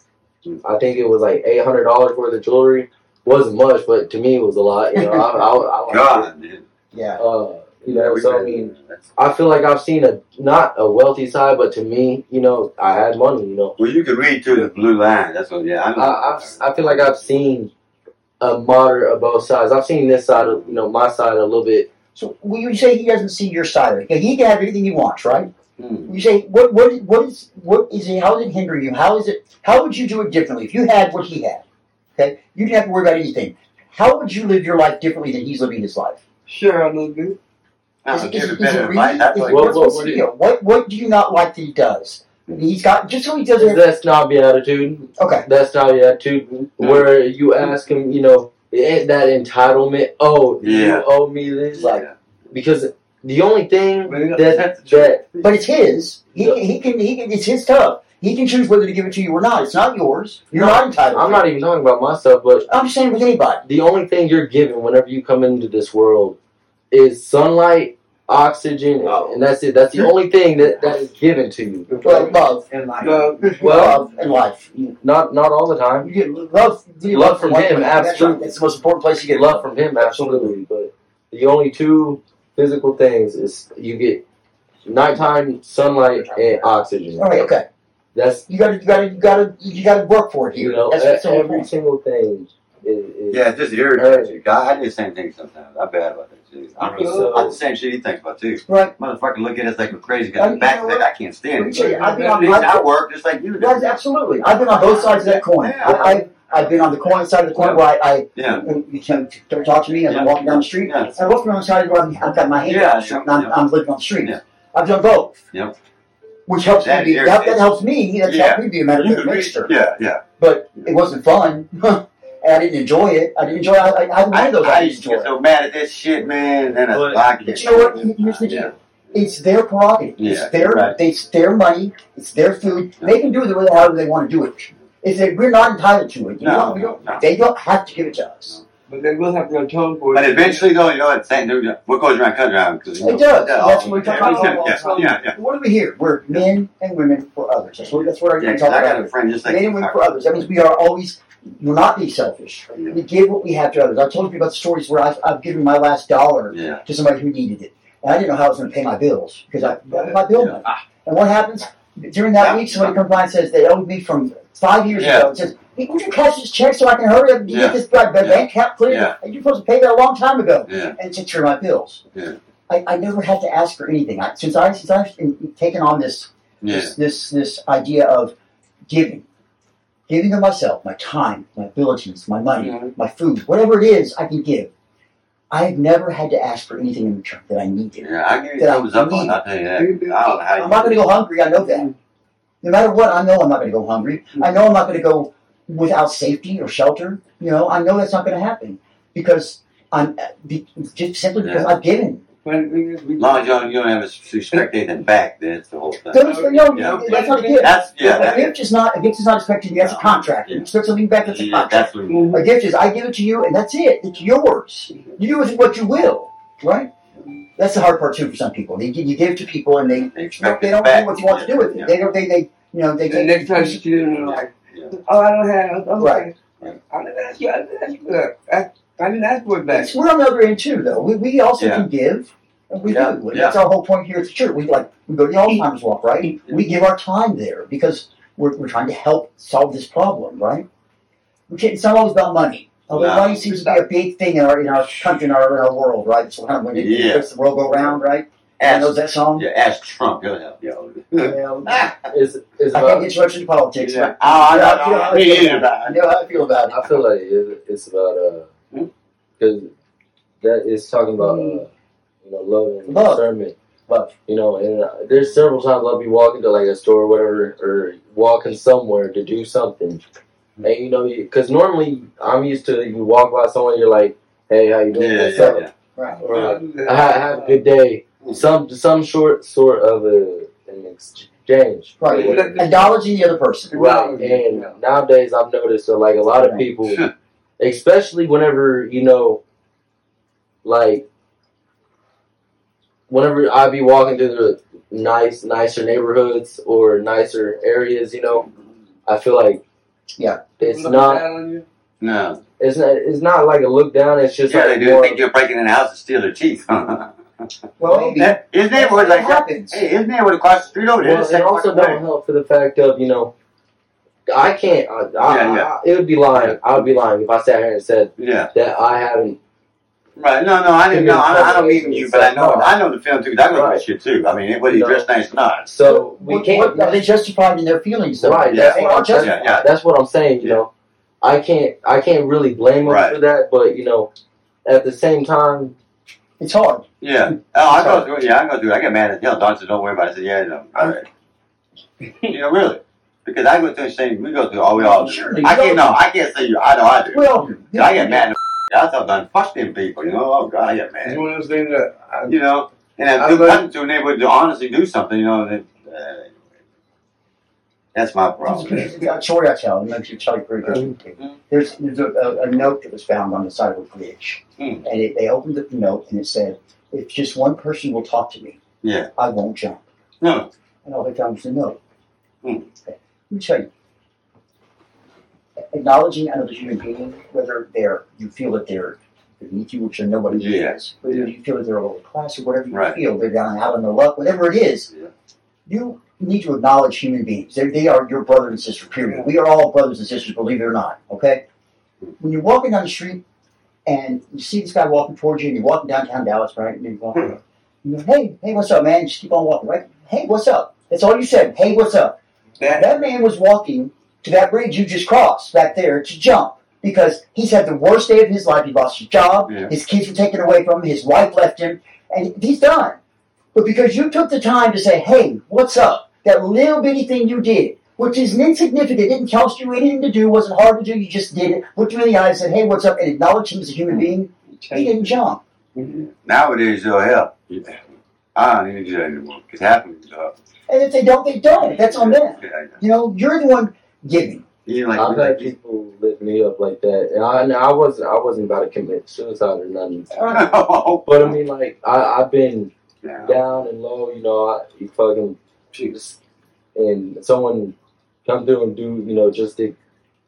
I think it was like eight hundred dollars worth of jewelry. wasn't much, but to me it was a lot. You know, I, I, I liked God, dude. Yeah. it. Uh, you know, we so I mean. I feel like I've seen a not a wealthy side, but to me, you know, I had money. You know, Well, you can read through the blue line. That's what. Yeah, I know. I, I've, I feel like I've seen a moderate of both sides. I've seen this side of you know my side a little bit. So when you say he doesn't see your side of it, he can have anything he wants, right? Hmm. You say what? What? What is? What is it? How does it hinder you? How is it? How would you do it differently if you had what he had? Okay, you didn't have to worry about anything. How would you live your life differently than he's living his life? Sure, a little bit. I'm Is gonna it- is give it- it is really- advice. That's is- what- Well, what's- what the it- deal? What What do you not like that he does? He's got just so he does Is it. that snobby attitude? Okay, That's That snobby attitude where you ask him, you know, that entitlement. Oh, Yeah. you owe me this, like Yeah. because the only thing that that's that but it's his. He, he can. He can. It's his stuff. He can choose whether to give it to you or not. It's not yours. You're No, not entitled. I'm to not it. even talking about myself, but I'm just saying with anybody. the only thing you're given whenever you come into this world is sunlight, oxygen, Oh. and that's it. That's the only thing that, that is given to you. Well, love, And life. Uh, Well, love, and life. not not all the time. You get love. You get Love from one him, absolutely. It's the most important place you Get get love from him, absolutely. But the only two physical things is you get nighttime sunlight and oxygen. All right. Okay. That's You got to. You got to. You got to. You got to work for it here. you know that's, that's the every point. single thing is, is Yeah, it just irritates you. God, I do the same thing sometimes. I'm bad about that too. I'm, really, So- I'm the same shit he thinks about too. Right. Motherfucker look at us like we're crazy I- because you back know of? I can't stand it. tell I've been on- I work just like you do. Right, absolutely. I've been on both sides of that coin. Yeah. I, I've, I've been on the corner side of the coin where I, I Yeah. you can don't talk to me as I'm walking down the street. Yeah. And I've also been on the side where I'm, I've got my hand Yeah, on the street and I'm, yeah. I'm living on the street. Yeah. I've done both. Yep. Which helps That me be, that, irritates that helps me. That's Yeah. helped me be a better You- mixture. Yeah, yeah. But it wasn't fun. I didn't enjoy it. I didn't enjoy it. I, I, I one of those I, I didn't used to get so mad at this shit, man. Then But- I pocket. But you know what? Here's the deal. It's their prerogative. Yeah, it's their right. it's their money. It's their food. Yeah. They can do it with it however they want to do it. If they, we're not entitled to it, you No, know, we don't, no. they don't have to give it to us. But they will have to atone for it. But eventually, though, you know what? Saying what goes around comes around because It does. That's what we talk yeah, about all yeah, time. yeah, yeah. What are we here? We're men and women for others. That's what that's what our Yeah, talk 'cause I got a about. friend just like Men and women for others. That means we are always we're not being selfish. Yeah. We give what we have to others. I've told you about the stories where I've, I've given my last dollar Yeah. to somebody who needed it. And I didn't know how I was going to pay my bills because I that was my bill Yeah. money. And what happens during that Yeah. week? Somebody comes by and says they owed me from five years Yeah. ago. And says, "Hey, would you cash this check so I can hurry up and Yeah. get this bank account clear? Yeah. You're supposed to pay that a long time ago." Yeah. And care of my bills. Yeah. I, I never had to ask for anything. I, since I since I've taken on this this this this idea of giving, giving of myself, my time, my abilities, my money, Mhm. my food, whatever it is, I can give. I've never had to ask for anything in return that I needed. Yeah, I give you That I thumbs up on need. it, I'll tell you that. I don't know how you I'm not going to go hungry. I know that. Mm-hmm. No matter what, I know I'm not going to go hungry. Mm-hmm. I know I'm not going to go without safety or shelter. You know, I know that's not going to happen because I'm just simply because I've given. But the thing is, we- As long as you don't, you don't have to expect anything back, then it's the whole thing. Those, you know, Yeah. that's not a gift. That's yeah. a That, gift is not a gift is not expected. That's a contract. You Yeah. expect something back. That's a contract. that's what. A gift is I give it to you and that's it. It's yours. You do with it what you will, right? That's the hard part too for some people. They, you give to people and they They expect they don't back. do what you want to do with it. Yeah. They don't. They they you know they the next time you see them, they're like, oh, I don't have. Okay. Right. I didn't ask you. I didn't ask you for that. I, I didn't ask for it back. We're on the other end too, though. We, we also Yeah. can give, and we Yeah, do. Yeah. That's our whole point here at the church. We like we go to the Alzheimer's walk, right? We give our time there because we're, we're trying to help solve this problem, right? We can't, it's not always about money. Although No. money seems to be a big thing in our in our country, in our, in our world, right? It's when when it Yeah. makes the world go round, right? I knows that song. yeah, ask Trump. He'll help you. Yeah. It's, it's I can't get too much into politics, Yeah. but Oh, I know, I feel no, how me I feel about. I know how I feel about it. I feel like it's about uh, because that is talking about uh, you know love and Love. discernment. Love. You know, and uh, there's several times I'll be walking to like a store or whatever, or walking somewhere to do something, and you know, because normally I'm used to you walk by someone, you're like, hey, how you doing? Yeah, What's yeah, up? yeah. Right. Or like, I have a good day. Some some short sort of a, an exchange. Right. Or- Acknowledging the other person. Right, and nowadays I've noticed that like a lot of people, especially whenever you know, like whenever I be walking through the nice, nicer neighborhoods or nicer areas, you know, I feel like Yeah. it's Look not, down you. No. it's not, it's not like a look down. It's just Yeah, like they do more, think you're breaking in the house to steal their teeth. Well, maybe. That- His neighborhood That like that. happens. Hey, his neighborhood across the street over there. well, it also fucking way. don't help for the fact of you know. I can't. I, I, Yeah, yeah. I, it would be lying. I would be lying if I sat here and said Yeah. that I haven't Right. No, no, I didn't know. I, I don't mean you, but I know. Right. I know the film too. I know Right. this shit too. I mean, whether you No. dress nice or not. So we what, can't. what, are they justified in their feelings, though? Right. Yeah. That's They what are I'm saying. Yeah, yeah. That's what I'm saying. You Yeah. know, I can't. I can't really blame them Right. for that. But you know, at the same time, It's hard. Yeah. Oh, I go through. it. Yeah, I go through. it. I get mad at him. Don said, "Don't worry about it." I said, "Yeah, no, all right." you know, really, because I go through the same. We go through all we all do. Surely, I can't. don't- No, I can't say you. I know I do. We all do. I get mad. I tell Don, fuck them people. You know, oh god, I get mad. It's one of those things that I, You know, and if I you learned- come to a neighborhood to honestly do something, you know, then, uh, that's my problem. A story I tell, and makes you tell you very good. There's, there's a, a, a note that was found on the side of a bridge, Hmm. and it, they opened up the note and it said, "If just one person will talk to me, Yeah. I won't jump." No. And all they found was a note. Hmm. Okay. Let me tell you. Acknowledging another human being, whether they're you feel that they're beneath you, which nobody Yeah. is, whether you feel that they're a lower class or whatever you Right. feel, they're down out on the luck, whatever it is, Yeah. you need to acknowledge human beings. They, they are your brother and sister, period. We are all brothers and sisters, believe it or not, okay? When you're walking down the street and you see this guy walking towards you and you're walking downtown Dallas, right? And you're walking, hmm. you go, hey, hey, what's up, man? Just keep on walking, right? Hey, what's up? That's all you said. Hey, what's up? that, That man was walking to that bridge you just crossed back there to jump because he's had the worst day of his life. He lost his job, Yeah. his kids were taken away from him, his wife left him, and he's done. But because you took the time to say, hey, what's up? That little bitty thing you did, which is insignificant, it didn't cost you anything to do, wasn't hard to do, you just did it, looked him in the eye and said, hey, what's up? And acknowledged him as a human mm-hmm. being, he didn't jump. Mm-hmm. Nowadays, oh hell, I don't even do that anymore of them do. And if they don't, they don't. That's on them. Yeah, You know, you're the one giving. You like, I've like had people lift me up like that, and I, and I wasn't. I wasn't about to commit suicide or nothing. oh, But I mean, like I, I've been yeah. down and low. You know, I you fucking just and someone come through and do you know just to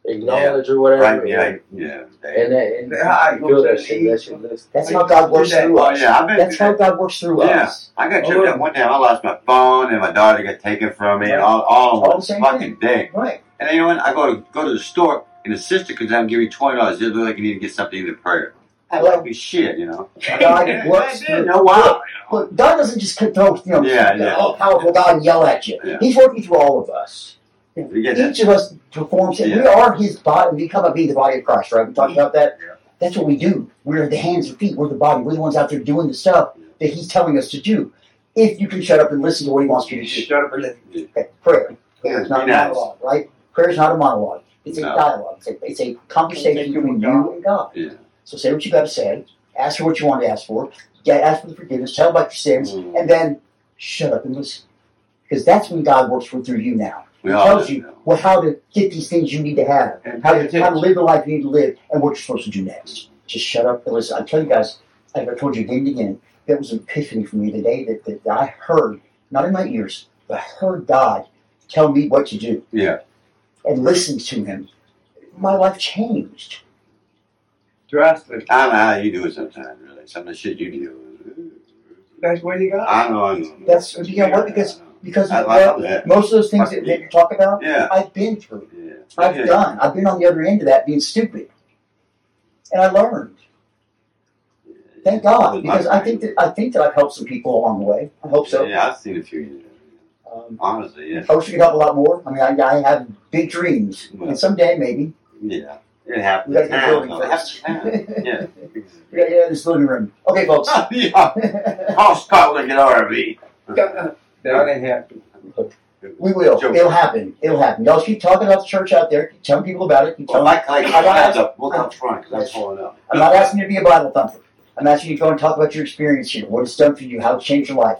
acknowledge or whatever. Right, yeah, yeah. And that, and Yeah, feel that shit. That shit. lifts- That's how God works through Oh, us. yeah, I've been That's how. God works through Yeah. us. I got tripped oh, up one day. I lost my phone and my daughter got taken from me and all, all in All one the same fucking day. Right. And then you know what? I go to go to the store and the sister comes out and give me twenty dollars just look like you need to get something in the prayer. I like me shit, you know. God works You through know, wow. But God doesn't just throw, you know, Yeah, the yeah. all powerful God and yell at you. Yeah. He's working through all of us. You that? Each of us performs it. We are His body. We come up being the body of Christ, right? We talked about that. Yeah. That's what we do. We're the hands and feet. We're the body. We're the ones out there doing the stuff that He's telling us to do. If you can shut up and listen to what He wants you to do. shut up and listen. Okay, prayer. Prayer is not a Be nice. monologue, right? Prayer is not a monologue. It's a No. dialogue. It's a, it's a conversation between you and God. Yeah. So say what you got to say. Ask for what you want to ask for. Get, ask for the forgiveness. Tell about your sins, Mm. and then shut up and listen. Because that's when God works for, through you now. We He tells you well how to get these things you need to have, And how to, how to live the life you need to live, and what you're supposed to do next. Just shut up and listen. I tell you guys, like I told you again and again, that was an epiphany for me today that, that I heard, not in my ears, but I heard God tell me what to do Yeah. And listened to Him. My life changed. Drastic. I don't know how you do it sometimes, really. Some of the shit you do. That's where you got. I know, I know. That's you know what because because I love what- that. most of those things that, that you talk about, Yeah. I've been through. Yeah. I've Yeah. done. I've been on the other end of that being stupid. and I learned. Thank God, because I think that I think that I've helped some people along the way. I hope so. Yeah, I've seen a few. Um, Honestly, yeah. I wish we could help a lot more. I mean, I, I have big dreams, and someday maybe Yeah. It happens. we got to get building It happens. first. Yeah. we got to get out of this living room. Okay, folks. yeah. How Scott gonna get RV? That ain't happen. we will. Joke. It'll happen. It'll happen. Y'all keep talking about the church out there. Keep telling people about it. Keep Well, like, like, I got- hands up. Look up front, because I'm pulling up. I'm not asking you to be a Bible thumper. I'm asking you to go and talk about your experience here, what it's done for you, how it's changed your life,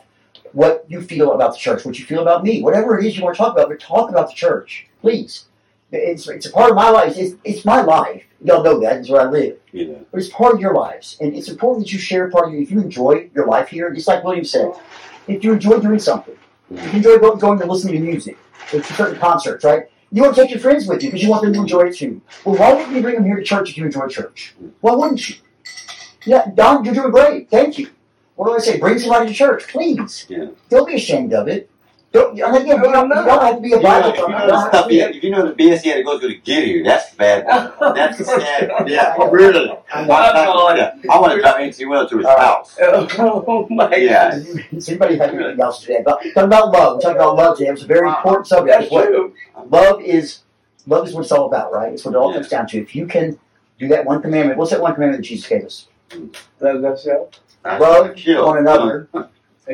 what you feel about the church, what you feel about me, whatever it is you want to talk about, but talk about the church, please. It's, it's a part of my life. It's, it's my life. Y'all know that. It's where I live. Know. But it's part of your lives. And it's important that you share part of you. If you enjoy your life here, just like William said, if you enjoy doing something, if you enjoy going to listening to music, or to certain concerts, right? You want to take your friends with you because you want them to enjoy it too. Well, why wouldn't you bring them here to church if you enjoy church? Why wouldn't you? Yeah, Don, you're doing great. Thank you. What do I say? Bring somebody to church, please. Yeah. Don't be ashamed of it. Don't, and again, you don't, you don't have to be a You know, Bible if you know the stuff he had, if you know the BS he had to go through to get here, that's bad. That's sad. Yeah, really. I, yeah. I want to drive AC well to his house. Oh my Yeah. Does anybody have anything else today? About, talking about love. We're talking about love today. It's a very important subject. That's What- true. Love is love is what it's all about, right? It's what it all comes down to. If you can do that one commandment, what's that one commandment that Jesus gave us? Love thyself. Love one another.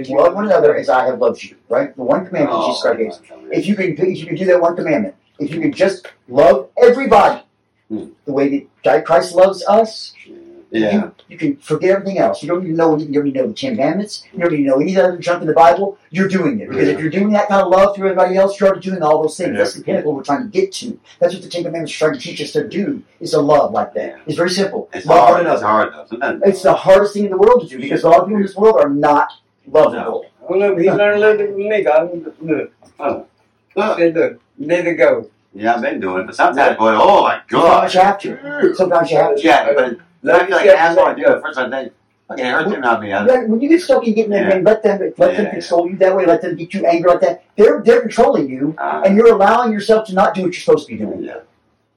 Love one another as I have loved you, right? The one commandment Oh, Jesus Christ gave. If you can, if you can do that one commandment, if you can just love everybody Hmm. the way that Christ loves us, Yeah. You, you can forget everything else. You don't even know. You don't even know the Ten Commandments. You don't even know any other junk in the Bible. You're doing it because if you're doing that kind of love to everybody else, you're already doing all those things. Yeah. That's the pinnacle we're trying to get to. That's what the Ten Commandments are trying to teach us to do. Is to love like that. It's very simple. It's love hard. It's hard though. Sometimes It's the hardest thing in the world to do because a lot of people in this world are not lovable. I don't know, but he learned a little bit from me. God, look. Oh. He Look. said, look, let it go. Yeah, I've been doing it, but sometimes, boy, oh my god, Sometimes god. you have to. Sometimes you have to. Yeah, but I Let feel like asshole. I let do it first. I think, okay, it hurts him not me. I- when you get stuck in getting them, Yeah. let them let them Yeah. control you that way, let them get you angry like that. They're they're controlling you, Uh, and you're allowing yourself to not do what you're supposed to be doing. yeah.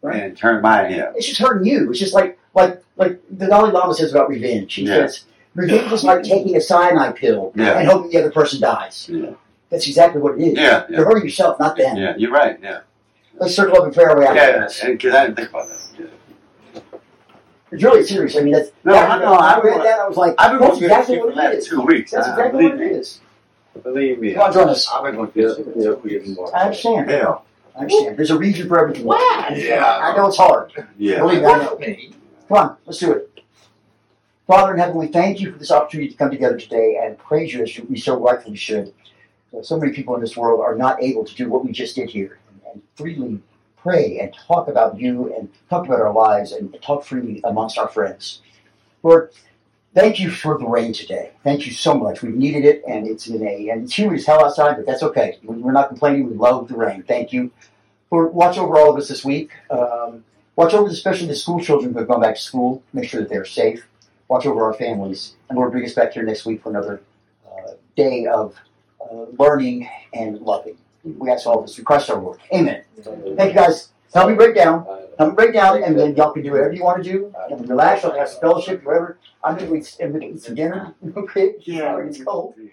Right. And turn mine here. It's just hurting you. It's just like like like the Dalai Lama says about revenge. He Yeah. says revenge is like taking a cyanide pill Yeah. and hoping the other person dies. Yeah. That's exactly what it is. Yeah, You're hurting yourself, not them. Yeah, you're right. Yeah. Let's circle up and pray our way out. Yeah, because I didn't think about that. It's really serious. I mean, that's No, that, I know. I read that. I was like, I've been that's exactly what it is. two weeks. That's exactly believe what it me. is. Believe me. Come on, join us. I've been this for. I understand. Yeah. I understand. There's a reason for everything. Yeah. I know it's hard. Yeah. Believe me, Come on, let's do it. Father in heaven, we thank you for this opportunity to come together today and praise you as we so rightfully should. So many people in this world are not able to do what we just did here and, and freely pray and talk about you and talk about our lives and talk freely amongst our friends. Lord, thank you for the rain today. Thank you so much. We've needed it and it's in a and it's humid as hell outside, but that's okay. We- We're not complaining. We love the rain. Thank you. Lord, watch over all of us this week. Um, Watch over especially the school children who have gone back to school. Make sure that they're safe. Watch over our families. And Lord, bring us back here next week for another uh, day of uh, learning and loving. We ask all of this through Christ our Lord. Amen. Thank you guys. Help me break down. Help me break down, and then y'all can do whatever you want to do. And relax. Y'all can have some fellowship, whatever. I'm going to eat, I'm gonna eat some dinner. Okay? Yeah. It's cold. Yeah.